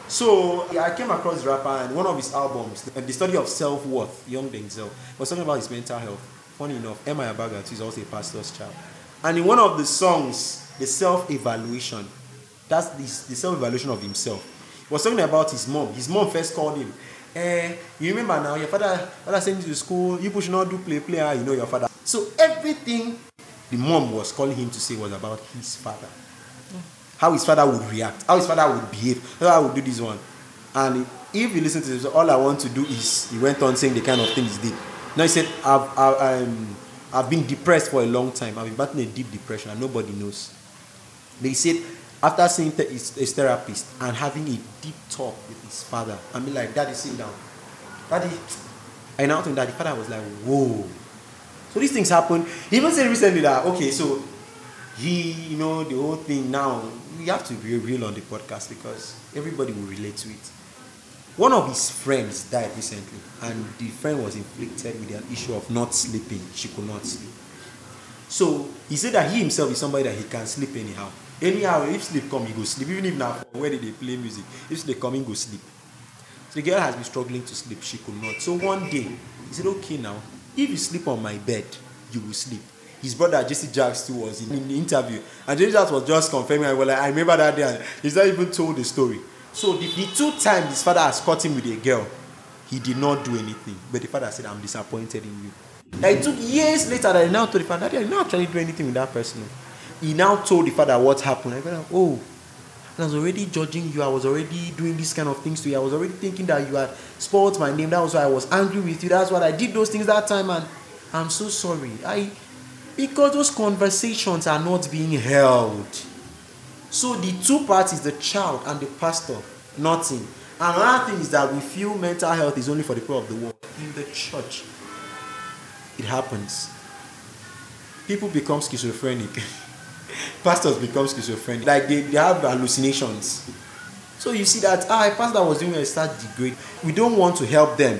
So I came across the rapper and one of his albums, The Study of Self Worth, Young Denzel, was talking about his mental health. Funny enough, M.I. Abaga is also a pastor's child. And in one of the songs, the self evaluation, that's the, the self evaluation of himself. He was talking about his mom. His mom first called him. Eh, you remember now, your father, father sent you to school, you should not do play, play, ah, you know your father. So everything the mom was calling him to say was about his father. How his father would react, how his father would behave, how I would do this one. And if you listen to this, all I want to do is, he went on saying the kind of things he did. Now he said, I've, I've, um, I've been depressed for a long time. I've been battling a deep depression and nobody knows. But he said, after seeing his, his therapist and having a deep talk with his father, I mean, like, Daddy, sit down. Daddy, I now think that the father was like, whoa. So these things happen. He even said recently that, okay, so he, you know, the whole thing now, we have to be real on the podcast because everybody will relate to it. One of his friends died recently, and the friend was inflicted with the issue of not sleeping. She could not sleep. So he said that he himself is somebody that he can sleep anyhow. Anyhow, if sleep come, he go sleep. Even if now where did they play music, if sleep come, he go sleep. So the girl has been struggling to sleep. She could not. So one day, he said, okay now, if you sleep on my bed, you will sleep. His brother Jesse Jagz too was in, in the interview, and Jesse Jagz was just confirming. Well, like, I remember that day, and he's not even told the story. So the, the two times his father has caught him with a girl, he did not do anything. But the father said, "I'm disappointed in you." Now it took years later that he now told the father, "Daddy, I did not actually do anything with that person." He now told the father what happened. I go, "Oh." I was already judging you. I was already doing these kind of things to you. I was already thinking that you had spoiled my name. That was why I was angry with you. That's why I did those things that time. And I'm so sorry. I because those conversations are not being held. So the two parties, the child and the pastor, nothing. And another thing is that we feel mental health is only for the poor of the world. In the church, it happens. People become schizophrenic. Pastors become schizophrenic. Like they, they have hallucinations. So you see that ah, a pastor was doing a start degrade. We don't want to help them.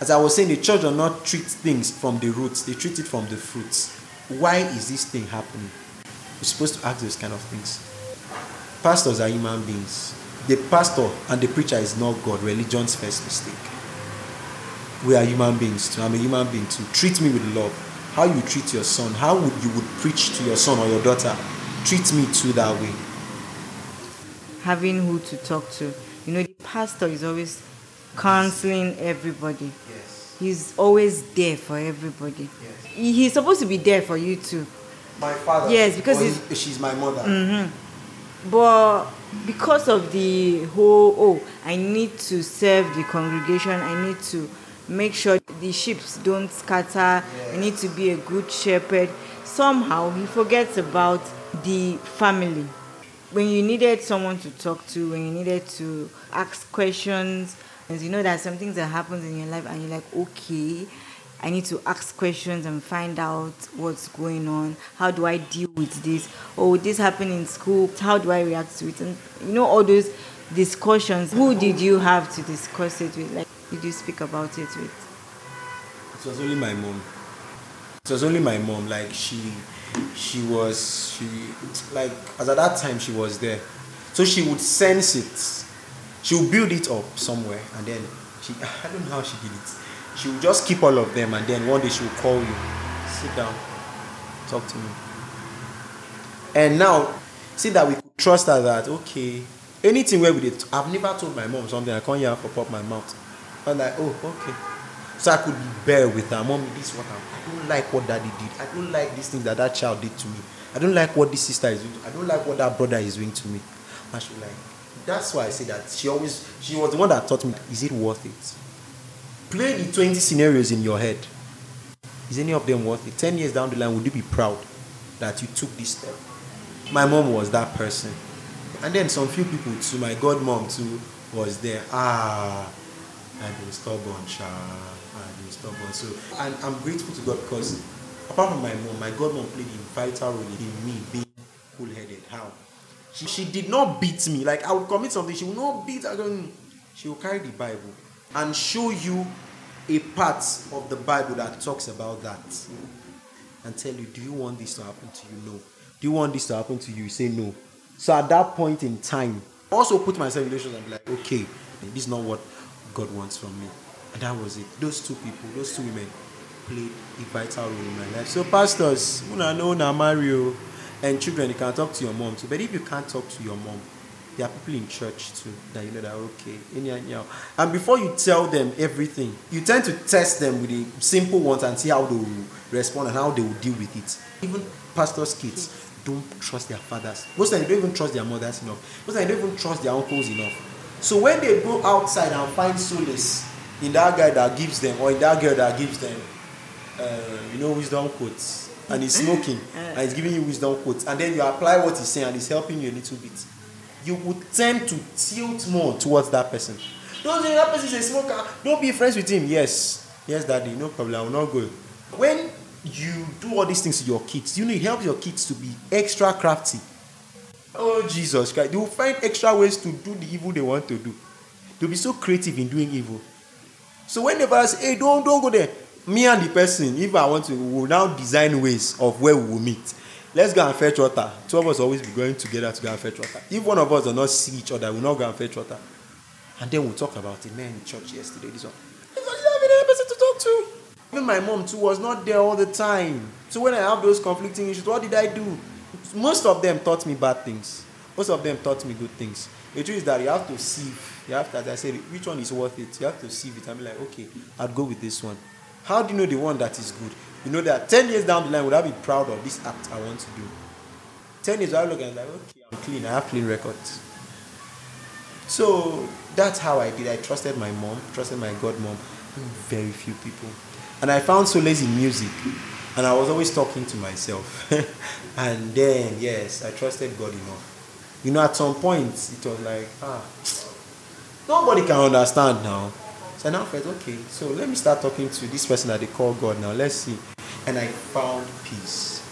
As I was saying, the church does not treat things from the roots, they treat it from the fruits. Why is this thing happening? We're supposed to ask those kind of things. Pastors are human beings. The pastor and the preacher is not God, religion's first mistake. We are human beings too. I'm a human being too. Treat me with love. How you treat your son, how would you would preach to your son or your daughter, treat me too that way. Having who to talk to. You know, the pastor is always counseling everybody. Yes. He's always there for everybody. Yes. He's supposed to be there for you too. My father. Yes, because he's- she's my mother. Mm-hmm. But because of the whole, oh, I need to serve the congregation, I need to make sure the sheep don't scatter, I need to be a good shepherd. Somehow he forgets about the family. When you needed someone to talk to, when you needed to ask questions, and you know that some things that happens in your life, and you're like, okay, I need to ask questions and find out what's going on. How do I deal with this? Oh, this happened in school. How do I react to it? And you know all those discussions. Who did you have to discuss it with? Like, did you speak about it with? It was only my mom. It was only my mom. Like she, she was she like as at that time she was there, so she would sense it. She would build it up somewhere, and then She, I don't know how she did it. She'll just keep all of them, and then one day she will call you, sit down, talk to me. And now, see that we could trust her that okay, anything where we did, I've never told my mom something. I can't hear for pop my mouth. I'm like, oh, okay. So I could bear with her. Mommy, this is what I'm, I don't like what daddy did. I don't like these things that that child did to me. I don't like what this sister is doing. I don't like what that brother is doing to me. And she like, that's why I say that she always, she was the one that taught me, is it worth it? Play the 20 scenarios in your head. Is any of them worth it? 10 years down the line, would you be proud that you took this step? My mom was that person. And then some few people too, my godmom too was there. Ah, I've been stubborn, child. I've been stubborn. So, and I'm grateful to God because apart from my mom, my godmom played a vital role in me being cool-headed. How? She, she did not beat me. Like I would commit something, she would not beat. I don't. She will carry the Bible and show you a part of the Bible that talks about that, and tell you, do you want this to happen to you? No. Do you want this to happen to you? You say no. So at that point in time, also put myself in relations and be like, okay, this is not what God wants from me. And that was it. Those two people, those two women played a vital role in my life. So pastors, una know na Mario and children, you can talk to your mom too. But if you can't talk to your mom, there are people in church too that you know that okay. And before you tell them everything, you tend to test them with the simple ones and see how they will respond and how they will deal with it. Even pastors' kids don't trust their fathers. Most of them don't even trust their mothers enough. Most of them don't even trust their uncles enough. So when they go outside and find solace in that guy that gives them or in that girl that gives them, uh, you know, wisdom quotes, and he's smoking and he's giving you wisdom quotes, and then you apply what he's saying and he's helping you a little bit, you would tend to tilt more towards that person. Don't say that person is a smoker. Don't be friends with him. Yes, yes, daddy, no problem. I will not go. When you do all these things to your kids, you it helps your kids to be extra crafty. Oh, Jesus Christ. They will find extra ways to do the evil they want to do. They'll be so creative in doing evil. So when father say, hey, don't, don't go there, me and the person, if I want to, we will now design ways of where we will meet. Let's go and fetch water. Two of us always be going together to go and fetch water. If one of us does not see each other, we'll not go and fetch water. And then we'll talk about it. Man, in church yesterday, this one. I don't have any person to talk to. Even my mom too was not there all the time. So when I have those conflicting issues, what did I do? Most of them taught me bad things. Most of them taught me good things. The truth is that you have to see. You have to, as I said, which one is worth it. You have to see it and be like, okay, I'd go with this one. How do you know the one that is good? You know that 10 years down the line, would I be proud of this act I want to do? 10 years, I look and like, okay, I'm clean. I have clean records. So that's how I did. I trusted my mom, trusted my godmom, and very few people. And I found solace in music. And I was always talking to myself. and then, yes, I trusted God enough. You know, at some point, it was like, ah, nobody can understand now. So I now felt, okay, so let me start talking to this person that they call God now. Let's see. And I found peace.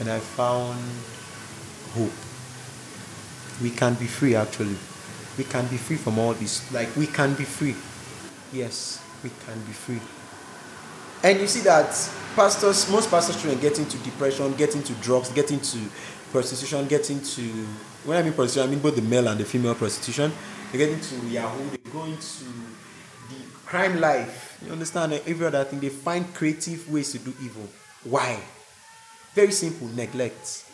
And I found hope. We can be free, actually. We can be free from all this. Like, we can be free. Yes, we can be free. And you see that pastors, most pastors children get into depression, get into drugs, get into prostitution, get into when I mean prostitution, I mean both the male and the female prostitution. They get into Yahoo, they go into crime life. You understand? Eh, every other thing. They find creative ways to do evil. Why? Very simple, neglect.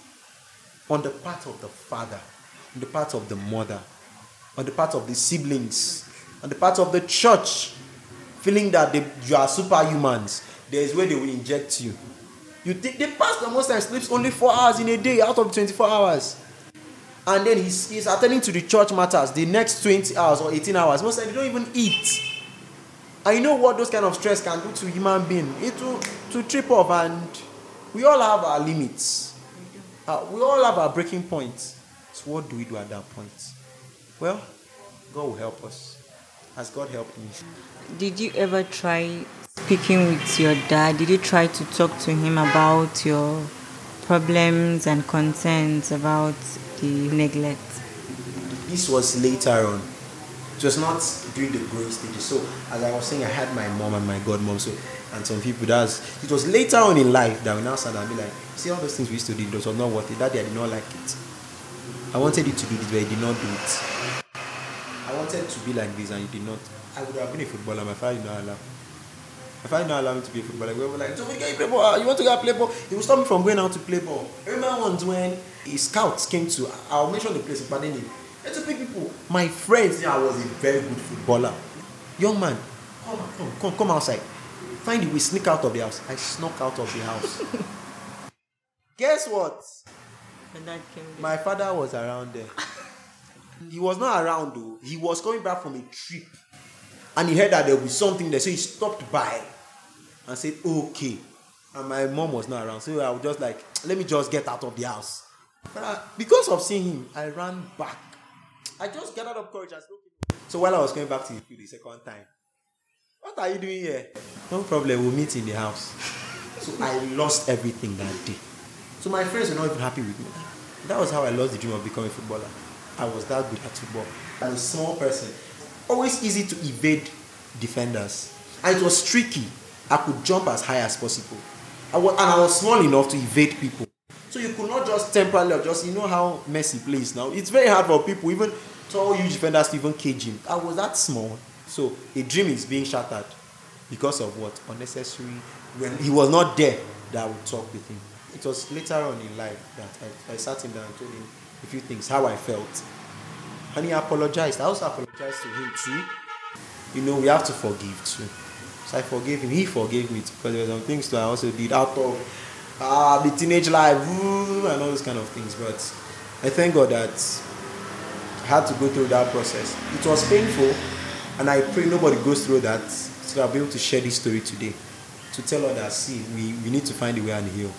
On the part of the father, on the part of the mother, on the part of the siblings, on the part of the church feeling that they, you are superhumans, there is where they will inject you. You think the pastor most times sleeps only four hours in a day out of 24 hours. And then he's, he's attending to the church matters the next 20 hours or 18 hours. Most times they don't even eat. And you know what those kind of stress can do to human being? It will to trip off and we all have our limits. Uh, we all have our breaking points. So what do we do at that point? Well, God will help us. Has God helped me? Did you ever try speaking with your dad? Did you try to talk to him about your problems and concerns about the neglect? This was later on. It was not during the growing stages. So, as I was saying, I had my mom and my godmom. So, and some people. That's it was later on in life that we now sat and be like, see all those things we used to do. Those were not worth it. Daddy, I did not like it. I wanted you to do this, but you did not do it. I wanted to be like this, and you did not. I would have been a footballer. My father did not allow. My father did not allow me to be a footballer. We were like, so can you play ball? You want to go play ball? He will stop me from going out to play ball. I remember once when his scouts came to, I'll mention the place, but then pick people. My friends, yeah, I was a very good footballer. Young man, come, come, come, come outside. Find a way, sneak out of the house. I snuck out of the house. Guess what? And that came. My father was around there. he was not around though. He was coming back from a trip. And he heard that there be something there. So he stopped by and said, okay. And my mom was not around. So I was just like, let me just get out of the house. But I, because of seeing him, I ran back. I just gathered up courage and spoke. So while I was coming back to field the second time, what are you doing here? No problem, we'll meet in the house. So I lost everything that day. So my friends were not even happy with me. That was how I lost the dream of becoming a footballer. I was that good at football. I'm a small person. Always easy to evade defenders. And it was tricky. I could jump as high as possible. I was, and I was small enough to evade people. So you could not just temporarily adjust. You know how Messi plays now. It's very hard for people, even tall, huge defenders, to even cage him. I was that small. So a dream is being shattered because of what? Unnecessary. When he was not there, that I would talk with him. It was later on in life that I, I sat him down and told him a few things, how I felt. And he apologized. I also apologized to him too. You know, we have to forgive too. So I forgave him. He forgave me too, because there were some things that I also did out of uh, the teenage life and all those kind of things. But I thank God that I had to go through that process. It was painful, and I pray nobody goes through that so I'll be able to share this story today to tell others, see, we, we need to find a way and heal.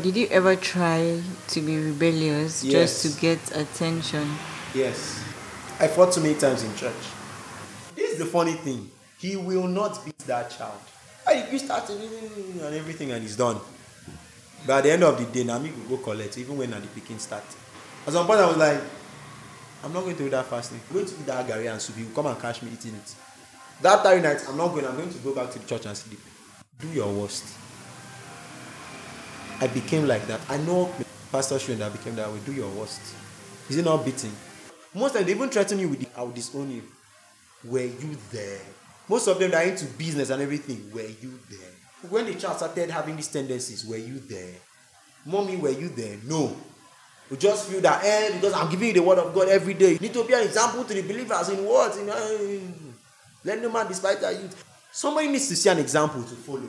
Did you ever try to be rebellious Yes. just to get attention? Yes. I fought too many times in church. This is the funny thing. He will not beat that child. I you start and everything and it's done. But at the end of the day, me will go collect, even when the picking start. At some point I was like, I'm not going to do that fasting. I'm going to eat that garri and soup. You come and catch me eating it. That very night, I'm not going. I'm going to go back to the church and sleep. Do your worst. I became like that. I know Pastor Shuen that became that way. Do your worst. Is it not beating? Most times they even threaten you with I will disown you. Were you there? Most of them that are into business and everything, were you there? When the child started having these tendencies, were you there? Mommy, were you there? No. You just feel that, eh, because I'm giving you the word of God every day. You need to be an example to the believers in words. In, eh, let no man despise their youth. Somebody needs to see an example to follow.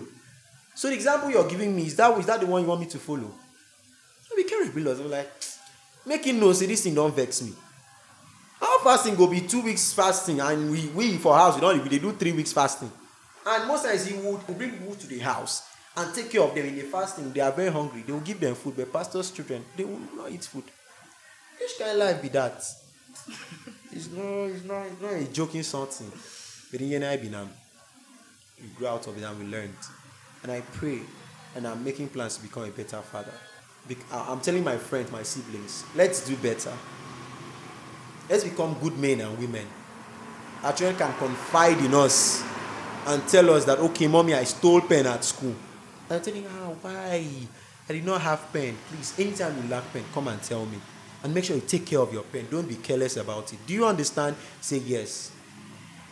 So the example you're giving me, is that, is that the one you want me to follow? I became rebellious. I'm like, making no say this thing don't vex me. Our fasting go be two weeks fasting, and we we for house we don't they do three weeks fasting. And most times he would bring people to the house and take care of them in the fasting. They are very hungry. They will give them food, but pastors' children they will not eat food. Which kind of life be that? it's not it's not it's not a joking something. But in Yena Binam, we grew out of it and we learned. And I pray and I'm making plans to become a better father. I'm telling my friends, my siblings, let's do better. Let's become good men and women. Our children can confide in us and tell us that, okay, mommy, I stole pen at school. I'm telling her, why? I did not have pen. Please, anytime you lack pen, come and tell me. And make sure you take care of your pen. Don't be careless about it. Do you understand? Say yes.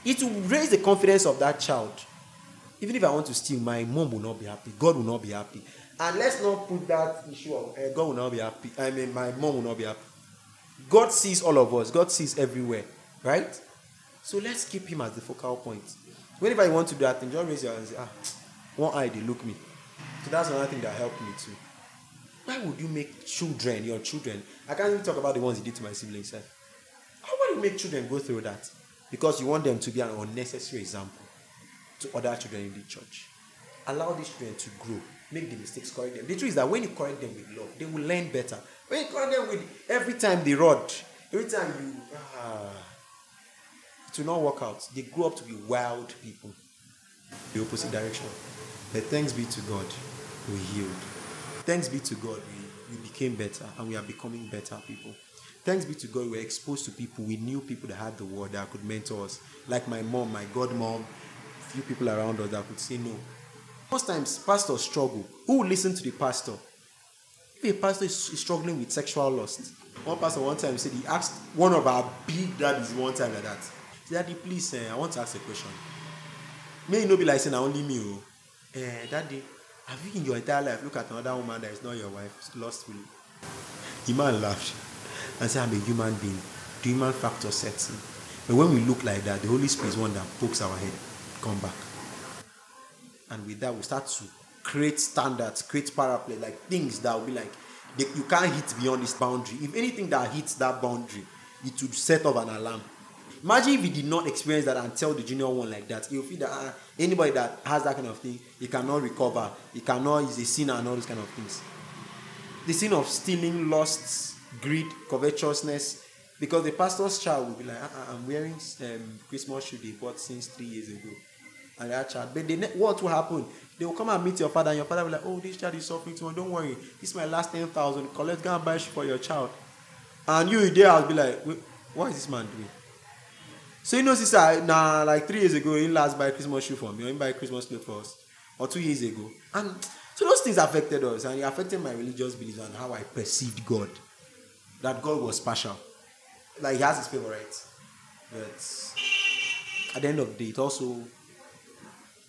It will raise the confidence of that child. Even if I want to steal, my mom will not be happy. God will not be happy. And let's not put that issue of uh, God will not be happy. I mean, my mom will not be happy. God sees all of us. God sees everywhere, right? So let's keep Him as the focal point. Whenever you want to do that thing, just raise your hand and say, ah, one eye, they look me. So that's another thing that helped me too. Why would you make children, your children? I can't even talk about the ones you did to my siblings. Sir. How would you make children go through that? Because you want them to be an unnecessary example to other children in the church. Allow these children to grow. Make the mistakes, correct them. The truth is that when you correct them with love, they will learn better. When you correct them with every time they rod, every time you ah, it will not work out. They grow up to be wild people. The opposite direction. But thanks be to God, we healed. Thanks be to God, we, we became better and we are becoming better people. Thanks be to God, we were exposed to people. We knew people that had the word that could mentor us. Like my mom, my godmom, a few people around us that could say no. Most times, pastors struggle. Who will listen to the pastor? If a pastor is struggling with sexual lust, one pastor one time said he asked one of our big daddies one time like that. Daddy, please, uh, I want to ask a question. May you no be like saying "I only me, oh. Eh, Daddy, have you in your entire life look at another woman that is not your wife lustfully? The man laughed and said, I'm a human being. The human factor sets in. But when we look like that, the Holy Spirit is one that pokes our head, come back. And with that, we start to create standards, create paraply, like things that will be like, they, you can't hit beyond this boundary. If anything that hits that boundary, it would set off an alarm. Imagine if he did not experience that and tell the junior one like that. He'll feel that uh, anybody that has that kind of thing, he cannot recover. He cannot, he's a sinner and all those kind of things. The sin of stealing, lust, greed, covetousness. Because the pastor's child will be like, uh-uh, I'm wearing um, Christmas shoe they bought since three years ago. And that child, but the, what will happen? They will come and meet your father, and your father will be like, Oh, this child is suffering too much. Don't worry. This is my last 10,000. Collect, go and buy shoe for your child. And you there, I'll be like, What is this man doing? So you know, sister, nah, like three years ago, he last buy Christmas shoe for me, or he buy Christmas clothes for us, or two years ago. And so those things affected us, and it affected my religious beliefs and how I perceived God. That God was partial. Like he has his favorites. But at the end of the day, it also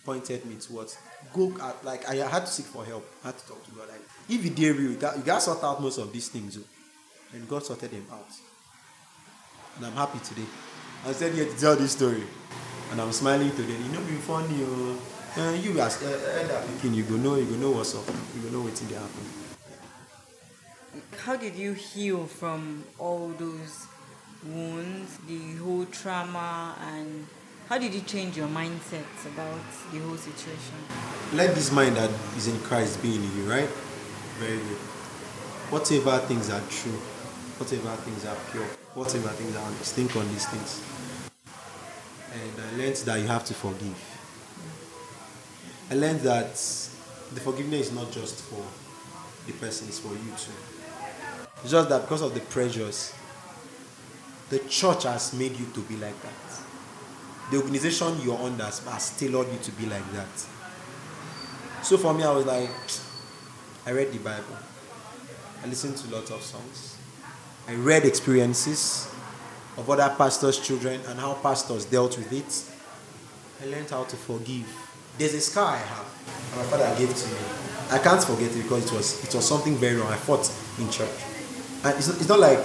pointed me towards go at, like I had to seek for help. I had to talk to God. Like if you dare you got, you got sort out most of these things. And God sorted them out. And I'm happy today. I said here to tell this story. And I'm smiling today. You know, be funny, oh. Uh, you as uh, elder pikin, you go know, you go know what's up. You go know what's in there happen. How did you heal from all those wounds, the whole trauma, and how did you change your mindset about the whole situation? Let this mind that is in Christ be in you, right? Very good. Whatever things are true, whatever things are pure, whatever things are honest, think on these things. And I learned that you have to forgive. I learned that the forgiveness is not just for the person, it's for you too. Just that because of the pressures, the church has made you to be like that. The organization you're under has tailored you to be like that. So for me, I was like, I read the Bible. I listened to lots of songs. I read experiences of other pastors' children and how pastors dealt with it. I learned how to forgive. There's a scar I have, my father gave to me. I can't forget it because it was it was something very wrong. I fought in church, and it's, it's not like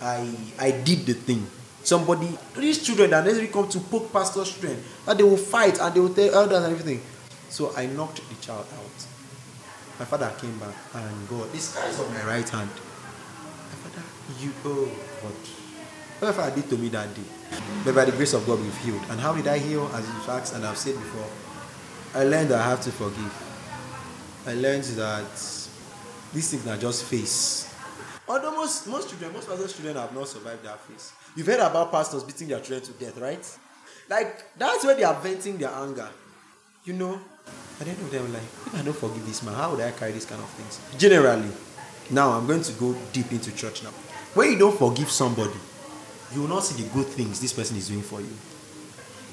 I I did the thing. Somebody, these children that necessarily come to poke pastors' children, that they will fight and they will tell elders and everything. So I knocked the child out. My father came back and God, this scar is on my right hand. My father, you oh God. Whatever I did to me that day. But by the grace of God, we've healed. And how did I heal? As you asked, and I've said before, I learned that I have to forgive. I learned that these things are just face. Although most, most children, most pastors' children have not survived that phase. You've heard about pastors beating their children to death, right? Like, that's where they are venting their anger. You know? At the end of them, like, if I don't forgive this man, how would I carry these kind of things? Generally, now I'm going to go deep into church now. When you don't forgive somebody, you will not see the good things this person is doing for you.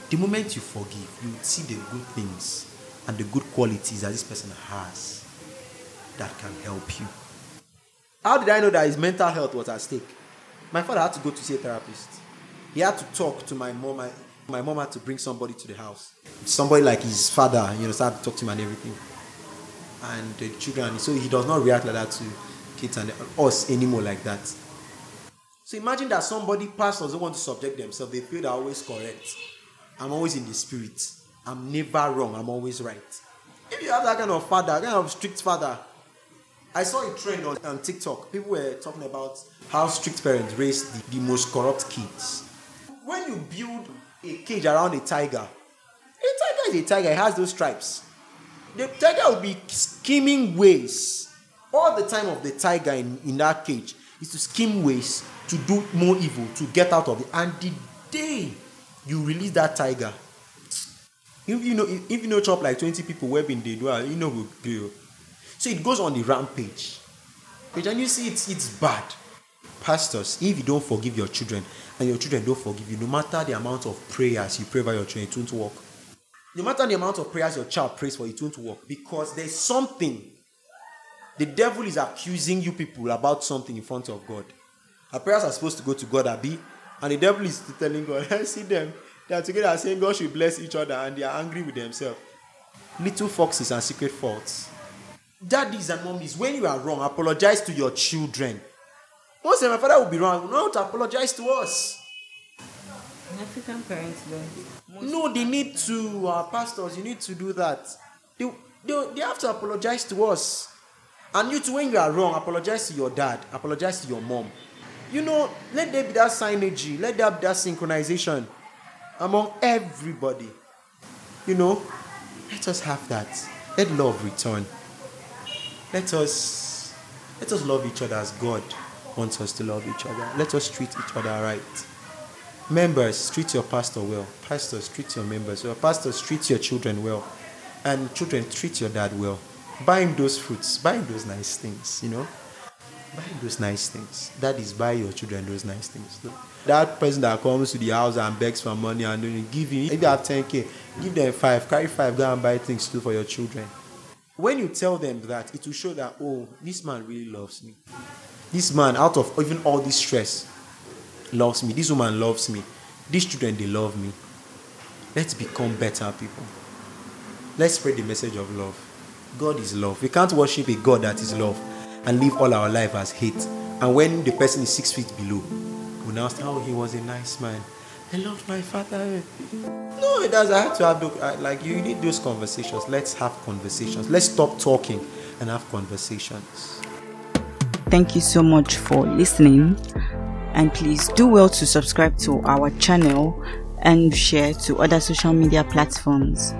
The moment you forgive, you see the good things and the good qualities that this person has that can help you. How did I know that his mental health was at stake? My father had to go to see a therapist. He had to talk to my mom. My, my mom had to bring somebody to the house. Somebody like his father, you know, started to talk to him and everything. And the children, so he does not react like that to kids and us anymore like that. So imagine that somebody, pastors, don't want to subject themselves. They feel they're always correct. I'm always in the spirit. I'm never wrong. I'm always right. If you have that kind of father, kind of strict father, I saw a trend on, on TikTok. People were talking about how strict parents raise the, the most corrupt kids. When you build a cage around a tiger, a tiger is a tiger. It has those stripes. The tiger will be scheming ways all the time of the tiger in, in that cage is to scheme ways to do more evil, to get out of it. And the day you release that tiger, if you know, if, you know, chop like 20 people been they do, you know. So it goes on the rampage. But and you see, it's, it's bad. Pastors, if you don't forgive your children and your children don't forgive you, no matter the amount of prayers you pray for your children, it won't work. No matter the amount of prayers your child prays for, it won't work because there's something. The devil is accusing you people about something in front of God. Our prayers are supposed to go to God, Abi, And the devil is telling God, I see them. They are together saying God should bless each other and they are angry with themselves. Little foxes and secret faults. Daddies and mommies, when you are wrong, apologize to your children. Once my father will be wrong, will not apologize to us. African parents don't. No, they need to. Our pastors, you need to do that. They, they, they have to apologize to us. And you too, when you are wrong, apologize to your dad, apologize to your mom. You know, let there be that synergy, let there be that synchronization among everybody. You know, let us have that. Let love return. Let us let us love each other as God wants us to love each other. Let us treat each other right. Members, treat your pastor well. Pastors, treat your members well. Pastors, treat your children well. And children, treat your dad well. Buy him those fruits. Buy him those nice things, you know. Buy those nice things. That is, buy your children those nice things. That person that comes to the house and begs for money and then give him, if you have 10k, give them five. Carry five, go and buy things too for your children. When you tell them that, it will show that, oh, this man really loves me. This man, out of even all this stress, loves me. This woman loves me. These children, they love me. Let's become better people. Let's spread the message of love. God is love. We can't worship a God that is love and live all our life as hate. And when the person is six feet below, we now say, oh, he was a nice man. I loved my father. No, it does. I have to have like you need those conversations. Let's have conversations. Let's stop talking and have conversations. Thank you so much for listening. And please do well to subscribe to our channel and share to other social media platforms.